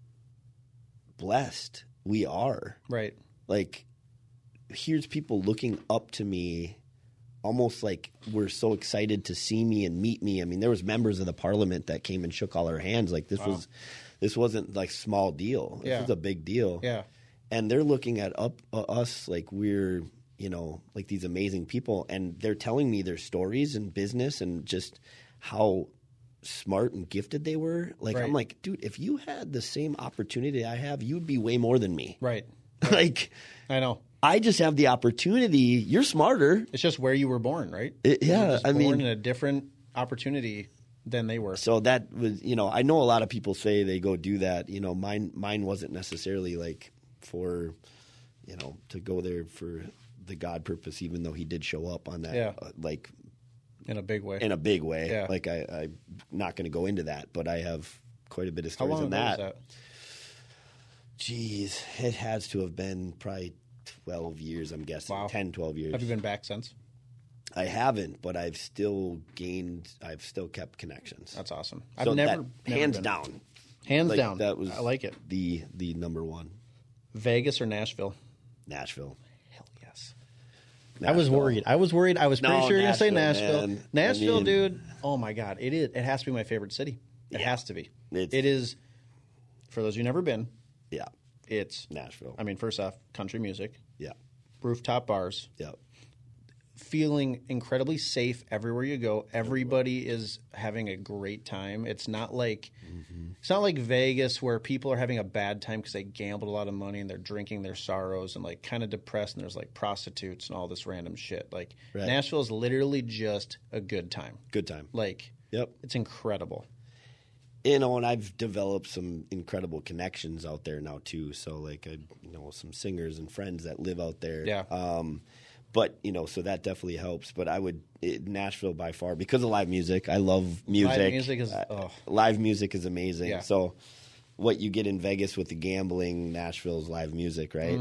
blessed we are. right. Like, here's people looking up to me, almost like we're so excited to see me and meet me. I mean, there was members of the parliament that came and shook all our hands. Like this was, this wasn't like small deal. This Yeah. was a big deal Yeah. and they're looking at up uh, us like we're you know like these amazing people and they're telling me their stories and business and just how smart and gifted they were like Right. i'm like dude if you had the same opportunity i have you'd be way more than me Right. like I know. I just have the opportunity you're smarter It's just where you were born, right? It- yeah, I born mean- in a different opportunity than they were. so that was you know i know a lot of people say they go do that you know mine mine wasn't necessarily like for you know to go there for the god purpose even though he did show up on that Yeah. uh, like in a big way. in a big way Yeah. like i i'm not going to go into that but i have quite a bit of stories on that. was that? jeez it has to have been probably 12 years i'm guessing Wow. 10 12 years Have you been back since? I haven't, but I've still gained. I've still kept connections. That's awesome. so I've never, that, never hands been. down, hands like, down. That was I like it. The the number one Vegas or Nashville? Nashville. Hell yes. I was worried. I was worried. I was pretty No, sure you were going to say Nashville, Nashville. man. Nashville, I mean- dude. Oh my god, it is. It has to be my favorite city. It Yeah. has to be. It's- it is. For those who've never been, Yeah, it's. Nashville. I mean, first off, country music, yeah, rooftop bars, yeah, feeling incredibly safe everywhere you go. Everybody is having a great time. It's not like mm-hmm. it's not like Vegas where people are having a bad time because they gambled a lot of money and they're drinking their sorrows and like kind of depressed and there's like prostitutes and all this random shit. Like Right. Nashville is literally just a good time. good time. Like Yep. it's incredible. You know, and I've developed some incredible connections out there now too. So like I you know some singers and friends that live out there. Yeah. Um, but you know, so that definitely helps. But I would it, Nashville by far because of live music. I love music. Live music is- Uh, oh. live music is amazing. Yeah. So what you get in Vegas with the gambling, Nashville's live music, right?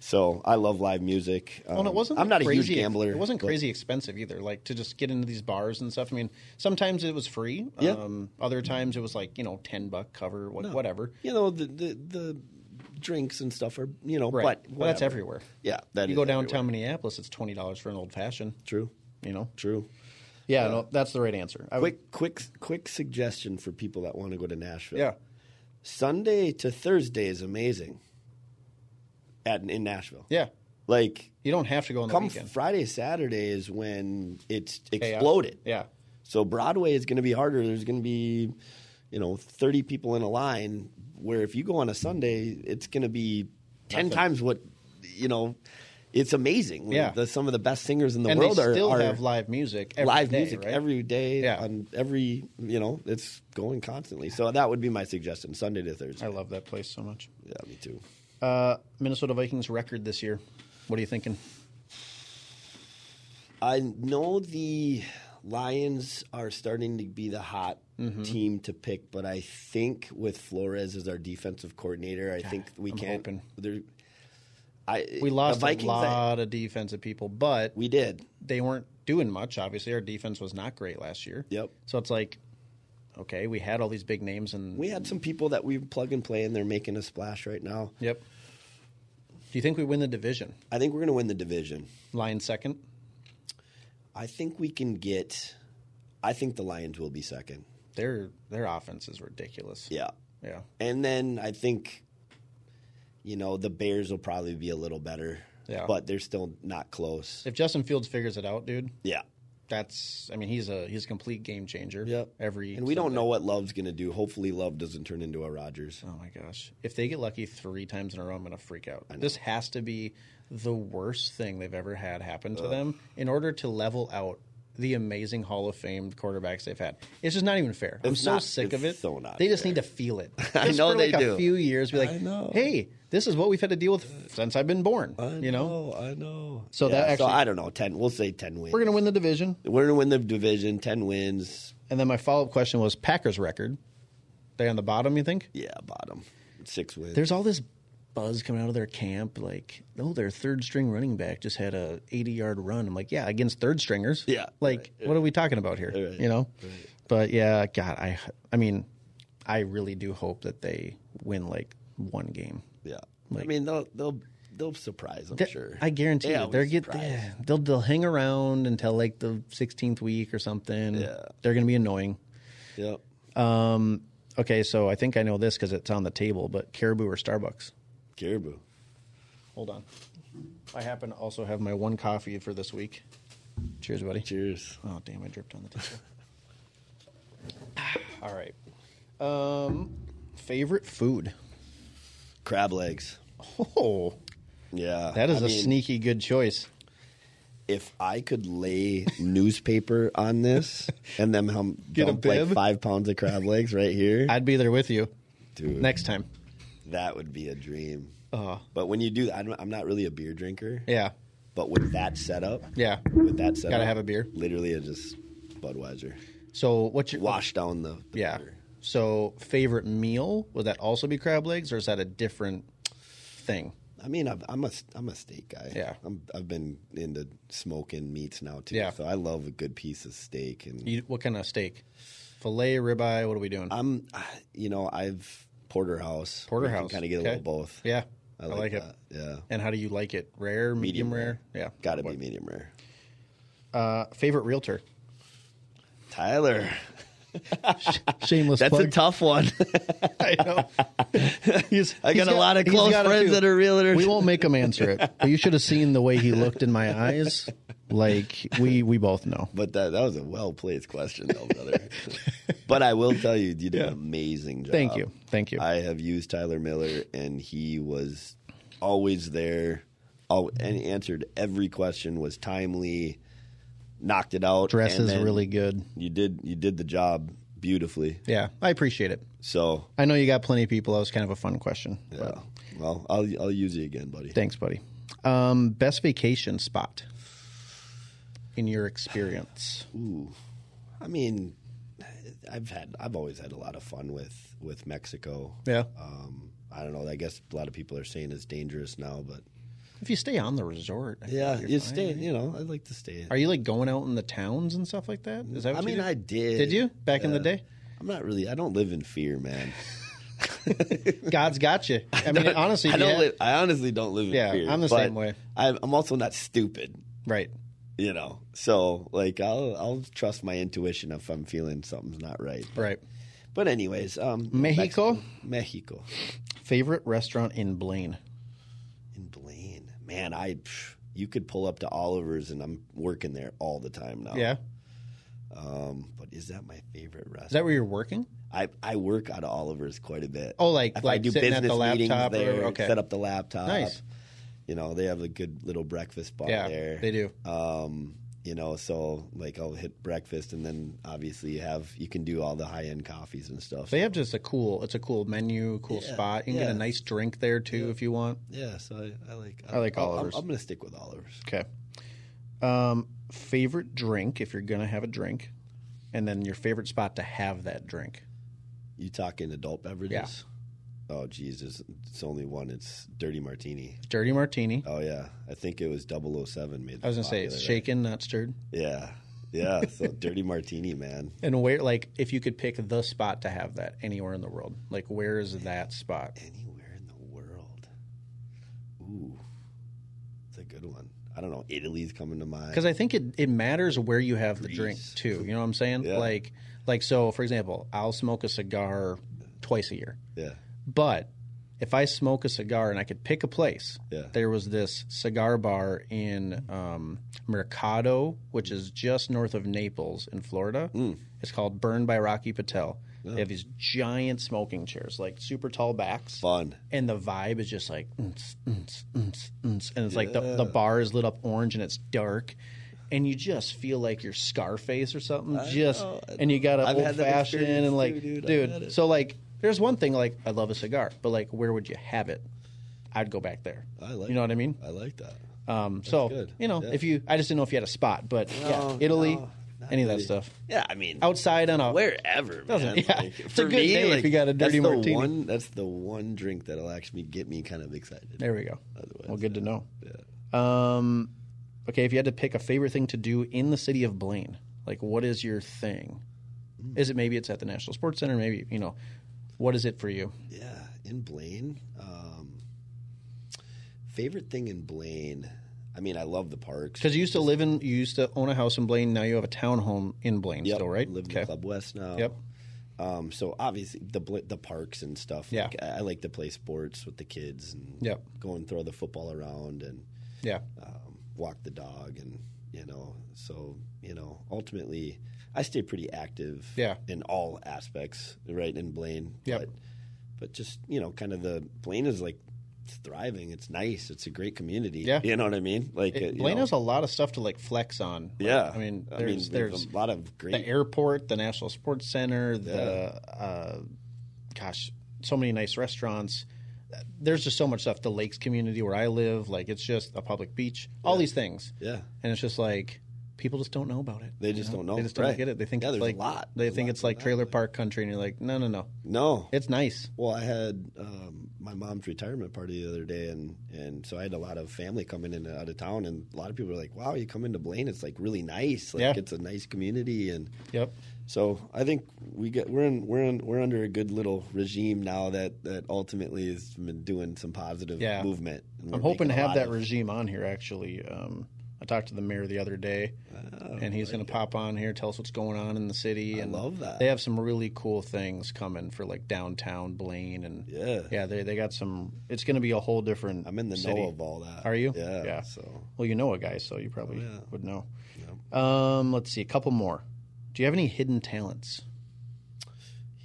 So I love live music. Um, Well, it wasn't. I'm not crazy, a huge gambler. It wasn't but- crazy expensive either. Like to just get into these bars and stuff. I mean, sometimes it was free. Yeah. Um, other times it was like you know ten buck cover, what, whatever. You know the, the the drinks and stuff are you know, Right. but well, that's everywhere. Yeah, that you go downtown everywhere. Minneapolis, it's twenty dollars for an old fashioned. True, You know. true. Yeah, no, that's the right answer. I would- Quick, quick, quick suggestion for people that want to go to Nashville. yeah. Sunday to Thursday is amazing. At in Nashville, Yeah. like You don't have to go on the come weekend. Friday, Saturday is when it's exploded. Yeah. So Broadway is going to be harder. There's going to be, you know, 30 people in a line. Where if you go on a Sunday, it's going to be 10 Nothing. times what, you know, it's amazing. Yeah. The, some of the best singers in the and world they are, still are have live music. Every live day, music right? every day Yeah. on every, you know, it's going constantly. So that would be my suggestion, Sunday to Thursday. I love that place so much. yeah, me too. Uh, Minnesota Vikings record this year. What are you thinking? I know the Lions are starting to be the hot Mm-hmm. team to pick, but I think with Flores as our defensive coordinator, I think we I'm can't. I We lost a Vikings, I- lot of defensive people, but we did. they weren't doing much. Obviously, our defense was not great last year. Yep. So it's like, okay, we had all these big names, and We had some people that we plug and play, and they're making a splash right now. Yep. Do you think we win the division? I think we're going to win the division. Lions second. I think we can get. I think the Lions will be second. Their their offense is ridiculous. Yeah. Yeah. And then I think, you know, the Bears will probably be a little better. Yeah. But they're still not close. If Justin Fields figures it out, dude, Yeah. That's I mean he's a he's a complete game changer. Yep. Every And we don't know what Love's going to do. Hopefully, Love doesn't turn into a Rodgers. Oh my gosh! If they get lucky three times in a row, I'm gonna freak out. This has to be the worst thing they've ever had happen to them in order to level out the amazing Hall of Fame quarterbacks they've had. It's just not even fair. I'm so not- sick of it. so not they just fair. need to feel it. I know for they like do. A few years, be like, hey, this is what we've had to deal with since I've been born. you know, I know. So that actually- so I don't know. Ten. We'll say ten wins. we're gonna win the division. We're gonna win the division. Ten wins. And then my follow up question was Packers record. They on the bottom, you think? Yeah, bottom. Six wins. There's all this buzz coming out of their camp, like, oh, their third string running back just had a 80 yard run. I'm like, yeah, against third stringers. Yeah, like, what are we talking about here? Right, You know, but yeah, God, I, I mean, I really do hope that they win like one game. Yeah. Like- I mean, they'll they'll they'll surprise. I'm sure. I guarantee They you, they're get yeah, they'll they'll hang around until like the 16th week or something. Yeah. they're gonna be annoying. Yep. Um, okay, so I think I know this because it's on the table, but Caribou or Starbucks? Caribou. Hold on. I happen to also have my one coffee for this week. Cheers, buddy. Cheers. Oh, damn, I dripped on the table. All right. Um, favorite food? Crab legs. Oh, Yeah. that is a a sneaky good choice. if I could lay newspaper on this and then hum, Get a dump like five pounds of crab legs right here, I'd be there with you dude, next time. that would be a dream. Uh, But when you do, that, I'm I'm not really a beer drinker. yeah, But with that setup, yeah. with that setup, Gotta have a beer. Literally, it's just Budweiser. So what's your Wash down the, the Yeah. beer. So favorite meal would that also be crab legs, or is that a different thing? I mean, I've, I'm a I'm a steak guy. Yeah. I'm, I've been into smoking meats now too. Yeah. So I love a good piece of steak, and You, what kind of steak? Filet, ribeye. What are we doing? I'm, you know, I've porterhouse. Porterhouse. Kind of get a Okay. little both. yeah, I I like, like, it. that. Yeah. And how do you like it? Rare, medium, Medium rare? Yeah. Got to be medium rare. Uh, favorite realtor? Tyler, Shameless that's a tough one. I know. He's- I got, a lot of close friends that are realtors. We won't make him answer it, but you should have seen the way he looked in my eyes. Like we we both know. But that that was a well placed question, though, brother. but I will tell you, you did an amazing job. Thank you, thank you. I have used Tyler Miller, and he was always there, all, and he answered every question. Was timely, knocked it out. Dress is really good. You did you did the job beautifully. Yeah, I appreciate it. So I know you got plenty of people. That was kind of a fun question. yeah, But well, I'll I'll use you again, buddy. thanks, buddy. Um, best vacation spot in your experience? Ooh, I mean, I've had I've always had a lot of fun with with Mexico. Yeah. Um, I don't know. I guess a lot of people are saying it's dangerous now, but If you stay on the resort, I yeah, you're fine, stay. right? You know, I like to stay. Are you like going out in the towns and stuff like that? Is that? What I you mean? I did. Did you back in the day? I'm not really. I don't live in fear, man. God's got you. I mean, honestly, I don't. yeah. Live, I honestly don't live in Yeah, fear. I'm the but same way. I'm, I'm also not stupid. right. You know, so like I'll I'll trust my intuition if I'm feeling something's not right. Right. But anyways, um, Mexico? Mexico, Mexico. Favorite restaurant in Blaine? in Blaine. Man, I pff, you could pull up to Oliver's and I'm working there all the time now. Yeah. Um, but is that my favorite restaurant? Is that where you're working? I, I work out of Oliver's quite a bit. Oh, like if like I do sitting business at the meetings laptop there, whatever? Okay. set up the laptop. Nice. You know, they have a good little breakfast bar yeah, there. they do. Um, you know, so like I'll hit breakfast and then obviously you have you can do all the high end coffees and stuff. They have just a cool. It's a cool menu, cool Yeah, spot. You can get a nice drink there too if you want. yeah, so I, I like I like I'll- Oliver's. I'm, I'm gonna stick with Oliver's. Okay. Um, favorite drink if you're gonna have a drink, and then your favorite spot to have that drink. You talking adult beverages? Yeah. Oh, Jesus. It's only one. It's Dirty Martini. Dirty martini. Oh, yeah. I think it was 007 made I was gonna say it's shaken, not stirred. Yeah. Yeah. So Dirty Martini, man. And where, like, if you could pick the spot to have that anywhere in the world, like, where is that spot? Anywhere in the world. Ooh. It's a good one. I don't know. Italy's coming to mind. Because I think it, it matters where you have the drink too. You know what I'm saying? Yeah. Like, like so. For example, I'll smoke a cigar twice a year. Yeah. But if I smoke a cigar and I could pick a place, Yeah. there was this cigar bar in um, Mercato, which is just north of Naples in Florida. Mm. It's called Burn by Rocky Patel. They have these giant smoking chairs, like super tall backs, Fun. and the vibe is just like, and it's like the, the bar is lit up orange and it's dark. And you just feel like you're Scarface or something. just know, and you got an old fashioned and like, too, dude. Dude. So like, there's one thing like I love a cigar, but like, where would you have it? I'd go back there. I like You know what I mean? I like that. Um, so good. you know, Yeah. if you, I just didn't know if you had a spot, but yeah, Italy, no, any of that stuff. Yeah, I mean, Outside on a wherever, man. yeah. Like, It's for a good me, day if you got a dirty that's martini. One, that's the one drink that'll actually get me kind of excited. There we go. Otherwise, Well, good to know. Yeah. Um, okay, if you had to pick a favorite thing to do in the city of Blaine, like what is your thing? Hmm. Is it maybe it's at the National Sports Center? Maybe you know, what is it for you? Yeah, in Blaine. Um, favorite thing in Blaine. I mean, I love the parks. Because you used to live in, you used to own a house in Blaine. Now you have a townhome in Blaine, Yep, still, right? Live in Club West now. Yep. Um, so obviously the the parks and stuff. Yeah. Like, I, I like to play sports with the kids and Yep. go and throw the football around and Yeah. um, walk the dog and you know. So you know, ultimately, I stay pretty active. Yeah. In all aspects, right in Blaine. Yep. But, but just you know, kind of the Blaine is like it's thriving. It's nice. It's a great community. Yeah. You know what I mean? Like It, uh, Blaine know, has a lot of stuff to like flex on. Yeah. I mean, I there's mean, there's a lot of great. the airport, the National Sports Center, the uh, gosh, so many nice restaurants. There's just so much stuff. The lakes community where I live, like it's just a public beach. All these things, yeah. and it's just like people just don't know about it. They just don't know. They just don't Right. get it. They think Yeah, it's there's a like lot. They There's think lot it's like trailer park country, and you're like, no, no, no, No, it's nice. Well, I had um, my mom's retirement party the other day, and, and so I had a lot of family coming in out of town, and a lot of people were like, "Wow, you come into Blaine? It's like really nice. Like Yeah. it's a nice community." And Yep. so I think we get we're in we're in, we're under a good little regime now that that ultimately has been doing some positive Yeah. movement. I'm hoping to have that of- regime on here. Actually, um, talked to the mayor the other day, and he's going to pop on here, tell us what's going on in the city. I and love that. They have some really cool things coming for like downtown Blaine, and Yeah. yeah, they they got some. It's going to be a whole different. I'm in the city. know of all that. Are you? Yeah. Yeah. So Well, you know a guy, so you probably Oh, yeah. would know. Um, let's see, a couple more. Do you have any hidden talents?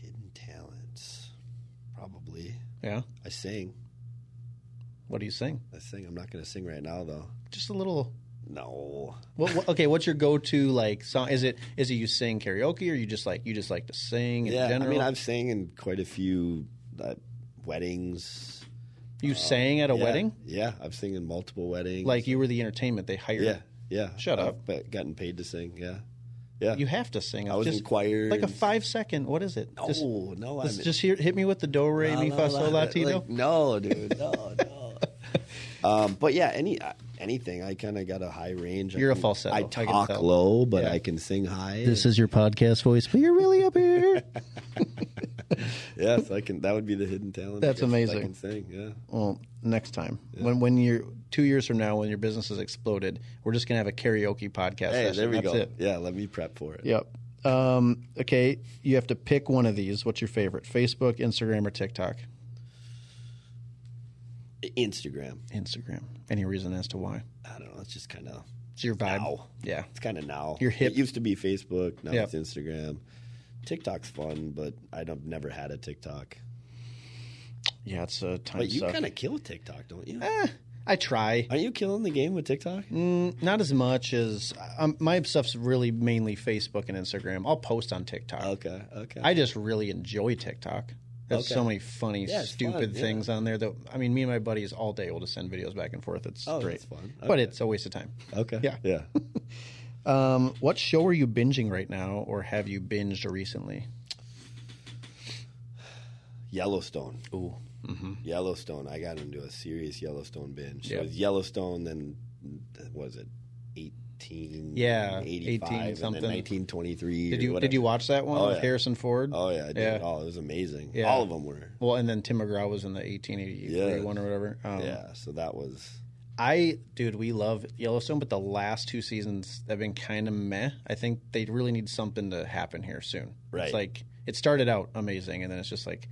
hidden talents, probably. Yeah. I sing. What do you sing? I sing. I'm not going to sing right now though. Just a little. No. What, what, okay, what's your go-to like song? Is it is it you sing karaoke or you just like you just like to sing in Yeah, general? I mean, I've sang in quite a few uh, weddings. you sang at a Yeah, wedding, Yeah, I've sung in multiple weddings. like you were the entertainment they hired. yeah, yeah. Shut I've up. be- gotten paid to sing. Yeah, yeah. You have to sing. I was just in choir. like a five second. What is it? No, just, no, I'm just, hear, hit me with the do re mi fa sol la ti do. Like, no, dude, no, no. Um, but yeah, any uh, anything. I kind of got a high range. You're a can- falsetto, I I can talk tell. low, but Yeah. I can sing high. This is your podcast voice, but you're really up here. yes, I can. That would be the hidden talent. I That's amazing. I can sing. Yeah. well, next time when when you're two years from now when your business has exploded, we're just gonna have a karaoke podcast. Hey, session. there we That's go. It. Yeah, let me prep for it. Yep. Um, okay, you have to pick one of these. What's your favorite? Facebook, Instagram, or TikTok? Instagram. Instagram. Any reason as to why? I don't know. It's just kind of It's your vibe. Now. Yeah. it's kind of now. You're hip. It used to be Facebook. Now Yep. it's Instagram. TikTok's fun, but I don't never had a TikTok. Yeah, it's a time But you kind of kill TikTok, don't you? Eh, I try. Aren't you killing the game with TikTok? Mm, not as much as um, my stuff's really mainly Facebook and Instagram. I'll post on TikTok. Okay, okay. I just really enjoy TikTok. There's Okay. so many funny, Yeah, stupid fun, yeah. things on there that I mean, me and my buddies all day will just send videos back and forth. It's Oh, great, fun. but it's a waste of time. okay. Yeah. yeah. Um, what show are you binging right now, or have you binged recently? Yellowstone. Ooh, Yellowstone. I got into a serious Yellowstone binge. So Yep. it was Yellowstone, then what was it Yeah, 85, 18 and something. then nineteen twenty three. did you did you watch that one Oh, with yeah. Harrison Ford? Oh yeah, I did. Yeah. Oh, it was amazing. Yeah. All of them were. Well, and then Tim McGraw was in the 1883 Yeah. one or whatever. Um, yeah. So that was. I, dude, we love Yellowstone, but the last two seasons have been kind of meh. I think they really need something to happen here soon. Right. It's like it started out amazing, and then it's just like,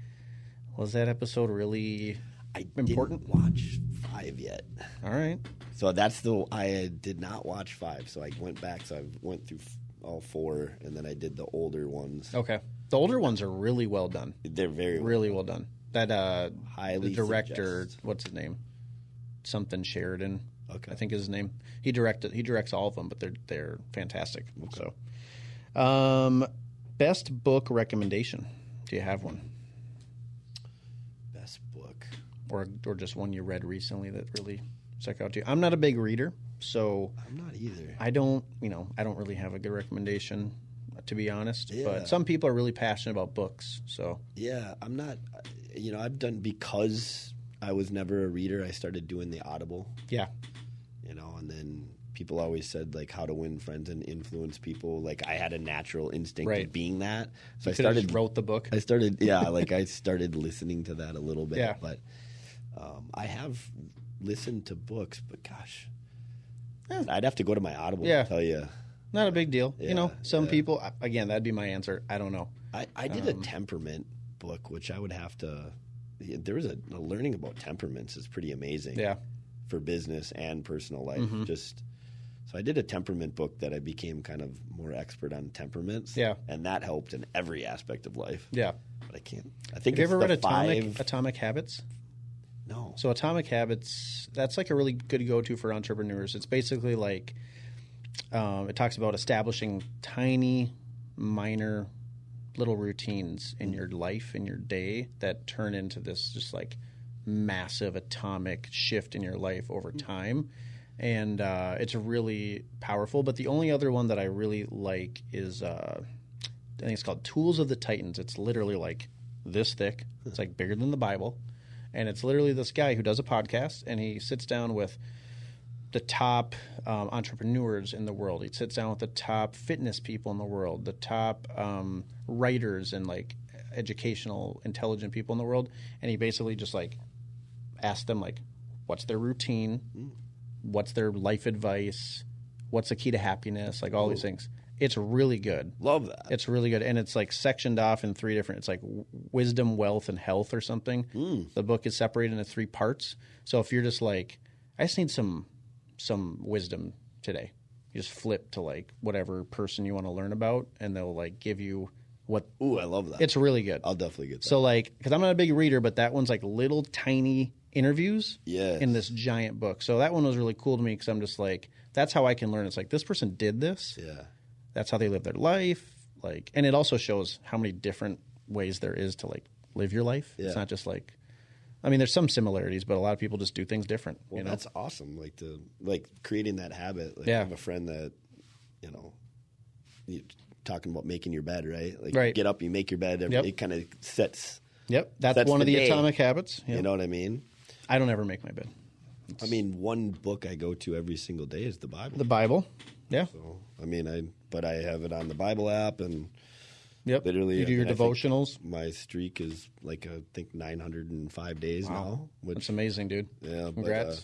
was that episode really I important? watch five yet. All right. So that's the I did not watch five. So I went back. So I went through f- all four, and then I did the older ones. Okay. The older ones are really well done. They're very Really well done. That uh, Highly the director, suggest. what's his name? Something Sheridan. Okay. I think is his name. He directed. He directs all of them, but they're they're fantastic. So, um, best book recommendation. Do you have one, best book. Or or just one you read recently that really stuck out to you? I'm not a big reader, so I'm not either. I don't. You know, I don't really have a good recommendation, to be honest. Yeah. But some people are really passionate about books. So Yeah, I'm not. You know, I've done because I was never a reader. I started doing the Audible. yeah, You know, and then people always said like how to win friends and influence people. Like I had a natural instinct Right. of being that, so I started just wrote the book. I started, yeah, like I started listening to that a little bit. Yeah. But um, I have listened to books, but gosh, Yeah. I'd have to go to my Audible Yeah. to tell you. Not a big deal. you know, some yeah. people again. That'd be my answer. I don't know. I, I did Um, a temperament book, which I would have to. There was a, a learning about temperaments is pretty amazing. Yeah. For business and personal life, Mm-hmm. just. So I did a temperament book that I became kind of more expert on temperaments. Yeah. and that helped in every aspect of life. Yeah. But I can't. I think Have you ever read Atomic five. Atomic Habits? So Atomic Habits, that's like a really good go-to for entrepreneurs. It's basically like um, it talks about establishing tiny, minor, little routines in your life in your day that turn into this just like massive atomic shift in your life over time. and uh, it's really powerful. But the only other one that I really like is uh, I think it's called Tools of the Titans. It's literally like this thick. It's like bigger than the Bible, and it's literally this guy who does a podcast, and he sits down with the top um, entrepreneurs in the world. He sits down with the top fitness people in the world, the top um, writers and like educational, intelligent people in the world, and he basically just like asks them like, what's their routine, what's their life advice, what's the key to happiness, like all these things. It's really good. Love that. It's really good, and it's like sectioned off in three different. It's like wisdom, wealth, and health, or something. Mm. The book is separated into three parts. So if you're just like, I just need some some wisdom today, you just flip to like whatever person you want to learn about, and they'll like give you what. Ooh, I love that. It's really good. I'll definitely get that. So like, because I'm not a big reader, but that one's like little tiny interviews Yes. in this giant book. So that one was really cool to me because I'm just like, that's how I can learn. It's like this person did this. yeah. That's how they live their life. Like, and it also shows how many different ways there is to like live your life. Yeah. It's not just like, I mean, there's some similarities, but a lot of people just do things different. Well, you know, that's awesome. Like to like creating that habit. Like Yeah. I have a friend that, you know, you, talking about making your bed, right? Like Right. you get up, you make your bed. Every, Yep. It kind of sets. yep, that's, that's one the of the day. atomic habits. Yep. You know what I mean? I don't ever make my bed. I mean, one book I go to every single day is the Bible. The Bible. Yeah. so I mean, I but I have it on the Bible app and Yep. literally you do your devotionals. My streak is like I think 905 days now, which That's amazing, dude. Yeah, but, Congrats. uh,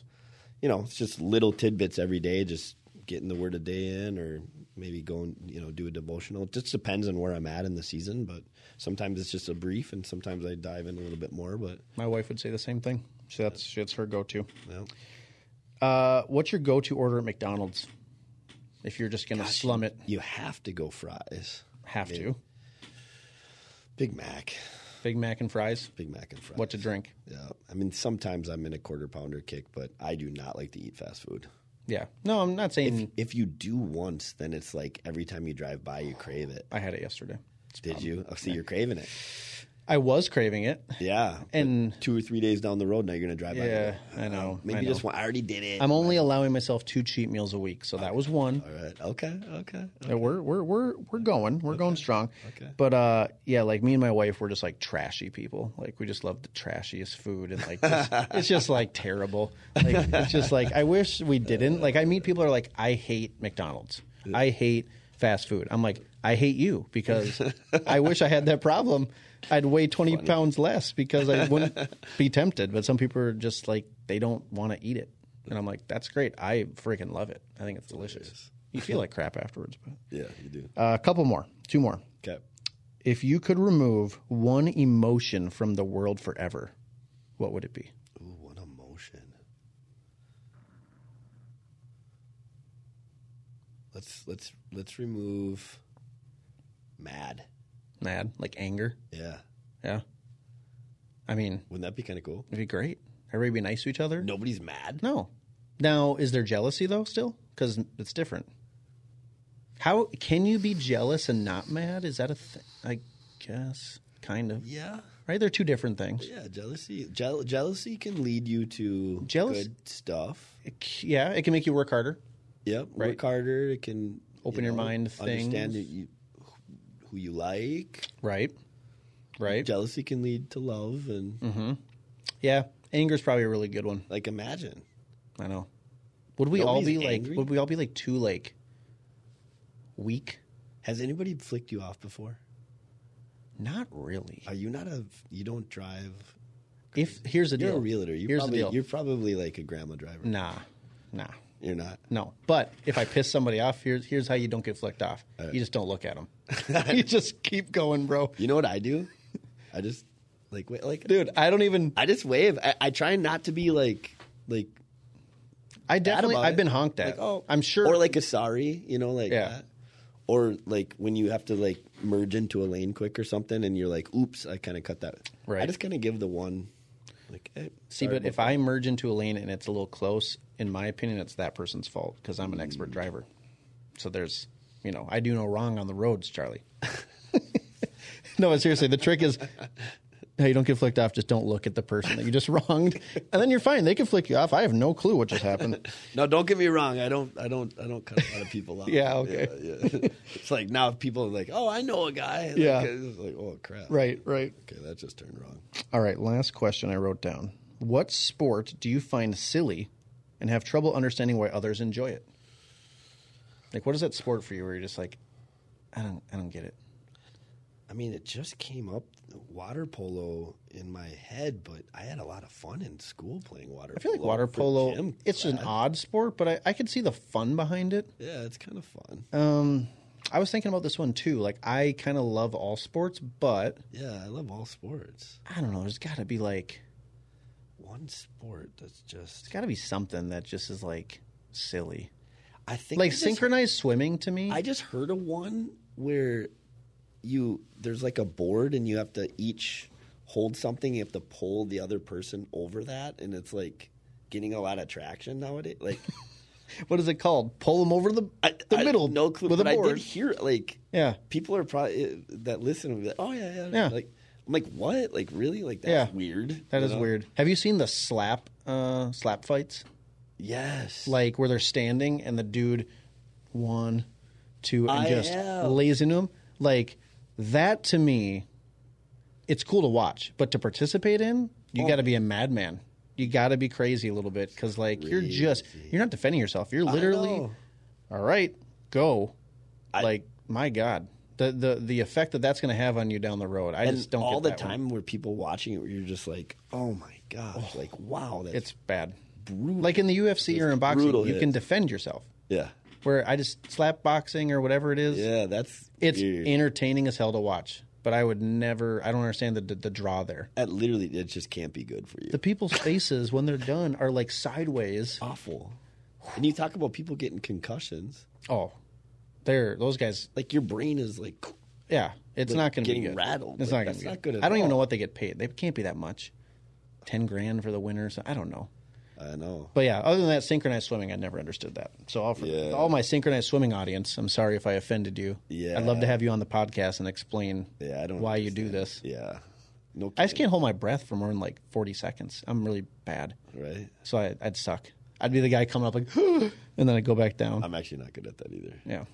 you know, it's just little tidbits every day, just getting the word a day in, or maybe going, you know, do a devotional. It just depends on where I'm at in the season, but sometimes it's just a brief, and sometimes I dive in a little bit more. But My wife would say the same thing. So that's that's her go-to. know, Uh, what's your go-to order at McDonald's? If you're just gonna slum it, you have to go fries. have to. Big Mac, Big Mac and fries. Big Mac and fries. What to drink? Yeah, I mean, sometimes I'm in a quarter pounder kick, but I do not like to eat fast food. Yeah. No, I'm not saying If you do once, then it's like every time you drive by, you crave it. I had it yesterday. Did you? Oh, see, you're craving it. I was craving it. Yeah, And- two or three days down the road, now you're gonna drive by. Yeah, and go, I know, Maybe I just one. I already did it. I'm only allowing myself two cheat meals a week, so that was one. All right. Okay. Okay. Uh, We're we're we're we're going. We're going strong. Okay. But uh yeah, like me and my wife we're just like trashy people. Like we just love the trashiest food and like it's, it's just like terrible. Like it's just like I wish we didn't. Like I meet people who are like I hate McDonald's. I hate fast food. I'm like I hate you because I wish I had that problem. I'd weigh 20 pounds less because I wouldn't be tempted. But some people are just like they don't want to eat it. And I'm like that's great. I freaking love it. I think it's delicious. You feel like crap afterwards, but Yeah, you do. uh, a couple more, two more. Okay. If you could remove one emotion from the world forever, what would it be? Ooh, what emotion. Let's let's let's remove mad. Mad, like anger. Yeah. Yeah. I mean, Wouldn't that be kind of cool? it'd be great. Everybody be nice to each other. Nobody's mad. No. Now, is there jealousy though? Still, because it's different. How can you be jealous and not mad? Is that a thing? I guess, kind of. Yeah. Right? They're two different things. Yeah. Jealousy. Jeal- jealousy can lead you to Jealous- good stuff. It yeah, it can make you work harder. Yep. Right. Work harder. It can Open you your know, mind to Understand things. you, who you like. Right. Right. Jealousy can lead to love, and Mm-hmm. Yeah. Anger's probably a really good one. like imagine. I know. Would we all Nobody's be like? Would we all be like too like weak? Has anybody flicked you off before? Not really. Are you not a? You don't drive. If here's the You're deal. a realtor. You're here's probably the deal. you're probably like a grandma driver. Nah, nah, You're not. no. But if I piss somebody off, here's here's how you don't get flicked off. You just don't look at them. you just keep going, bro. You know what I do? I just like wait, like Dude, I don't even. I just wave. I, I try not to be like like I definitely. I've it. been honked at. Like, oh, I'm sure. or like a sorry, you know, like Yeah. that. Or like when you have to like merge into a lane quick or something, and you're like, "Oops!" I kind of cut that. Right. I just kind of give the one, like, hey, see, but if I merge into a lane and it's a little close, in my opinion, it's that person's fault because I'm an Mm. expert driver. So there's, you know, I do no wrong on the roads, Charlie. no, but seriously, the trick is Hey, you don't get flicked off. Just don't look at the person that you just wronged, and then you're fine. They can flick you off. I have no clue what just happened. No, don't get me wrong. I don't. I don't. I don't cut a lot of people off. Yeah, okay. Yeah, yeah. it's like now people are like, "Oh, I know a guy." Like, Yeah. It's like, oh crap. right, right. Okay, that just turned wrong. All right. Last question I wrote down. What sport do you find silly, and have trouble understanding why others enjoy it? Like, what is that sport for you where you're just like, I don't, I don't get it. I mean, it just came up water polo in my head, but I had a lot of fun in school playing water. Polo. I feel like water polo. It's an odd sport, but I, I could see the fun behind it. Yeah, it's kind of fun. Um, I was thinking about this one too. Like, I kind of love all sports, but yeah, I love all sports. I don't know. There's got to be like, One sport that's just it's got to be something that just is like silly. I think Like I just- synchronized swimming to me. I just heard of one where you there's like a board and you have to each hold something. You have to pull the other person over that, and it's like getting a lot of traction nowadays. Like what is it called? Pull them over the I, the I- middle no clue. with but a I board. did hear like Yeah. people are probably uh, that listen will be like, oh yeah, yeah, Yeah. Like I'm like, what? Like really? Like that's Yeah. weird. That you is know? weird. Have you seen the slap uh, slap fights? Yes. Like where they're standing and the dude one, two, and I just have. lays into him. Like that to me, it's cool to watch, but to participate in, you Oh. got to be a madman. You got to be crazy a little bit because like you're just you're not defending yourself. You're literally know. all right. Go. Like my God, the the the effect that that's going to have on you down the road. I and just don't all get the that one. time where people watching it where you're just like, oh my gosh, oh, like wow, that's It's bad. brutal. Like in the UFC or in boxing, you hit. can defend yourself. yeah, Where I just slap boxing or whatever it is, yeah, that's it's weird. entertaining as hell to watch. But I would never. I don't understand the the, the draw there. that literally it just can't be good for you. The people's faces when they're done are like sideways. awful. And you talk about people getting concussions, Oh, they're those guys. like your brain is like, Yeah, it's Like not going to be good. rattled. It's Like, not going that's to be not good. good I don't even know what they get paid. They can't be that much. Ten grand for the winners. I don't know. I know. But yeah, other than that, synchronized swimming, I never understood that. So all, for, Yeah. all my synchronized swimming audience, I'm sorry if I offended you. Yeah. I'd love to have you on the podcast and explain Yeah, I don't why you do this. Yeah, no, I just can't hold my breath for more than like 40 seconds. I'm really bad. right. So I, I'd suck. I'd be the guy coming up like, and then I'd go back down. I'm actually not good at that either. yeah.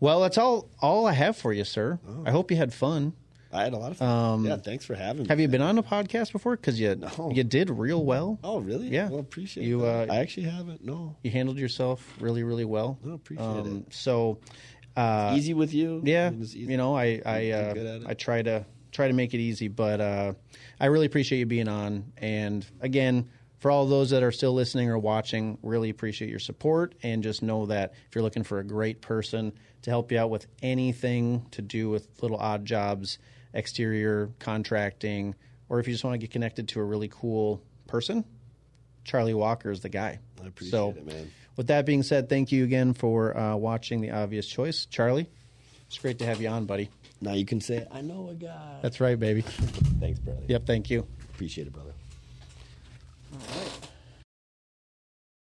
Well, that's all all I have for you, sir. I hope you had fun. I had a lot of fun. yeah, thanks for having me. Um, Have you been on a podcast before? Because you No. you did real well. Oh, really? Yeah. Well, appreciate You, that. uh, I actually haven't. No, You handled yourself really, really well. No, appreciate it. So, uh, easy with you. yeah, I mean, you know, I I uh, good at it. I try to try to make it easy, but uh, I really appreciate you being on. And again, for all those that are still listening or watching, really appreciate your support. And just know that if you're looking for a great person to help you out with anything to do with little odd jobs, exterior contracting, or if you just want to get connected to a really cool person, Charlie Walker is the guy. I appreciate so, it, man. with that being said, thank you again for uh, watching The Obvious Choice. Charlie, it's great to have you on, buddy. Now you can say, "I know a guy." That's right, baby. Thanks, brother. Yep, thank you. Appreciate it, brother. All right.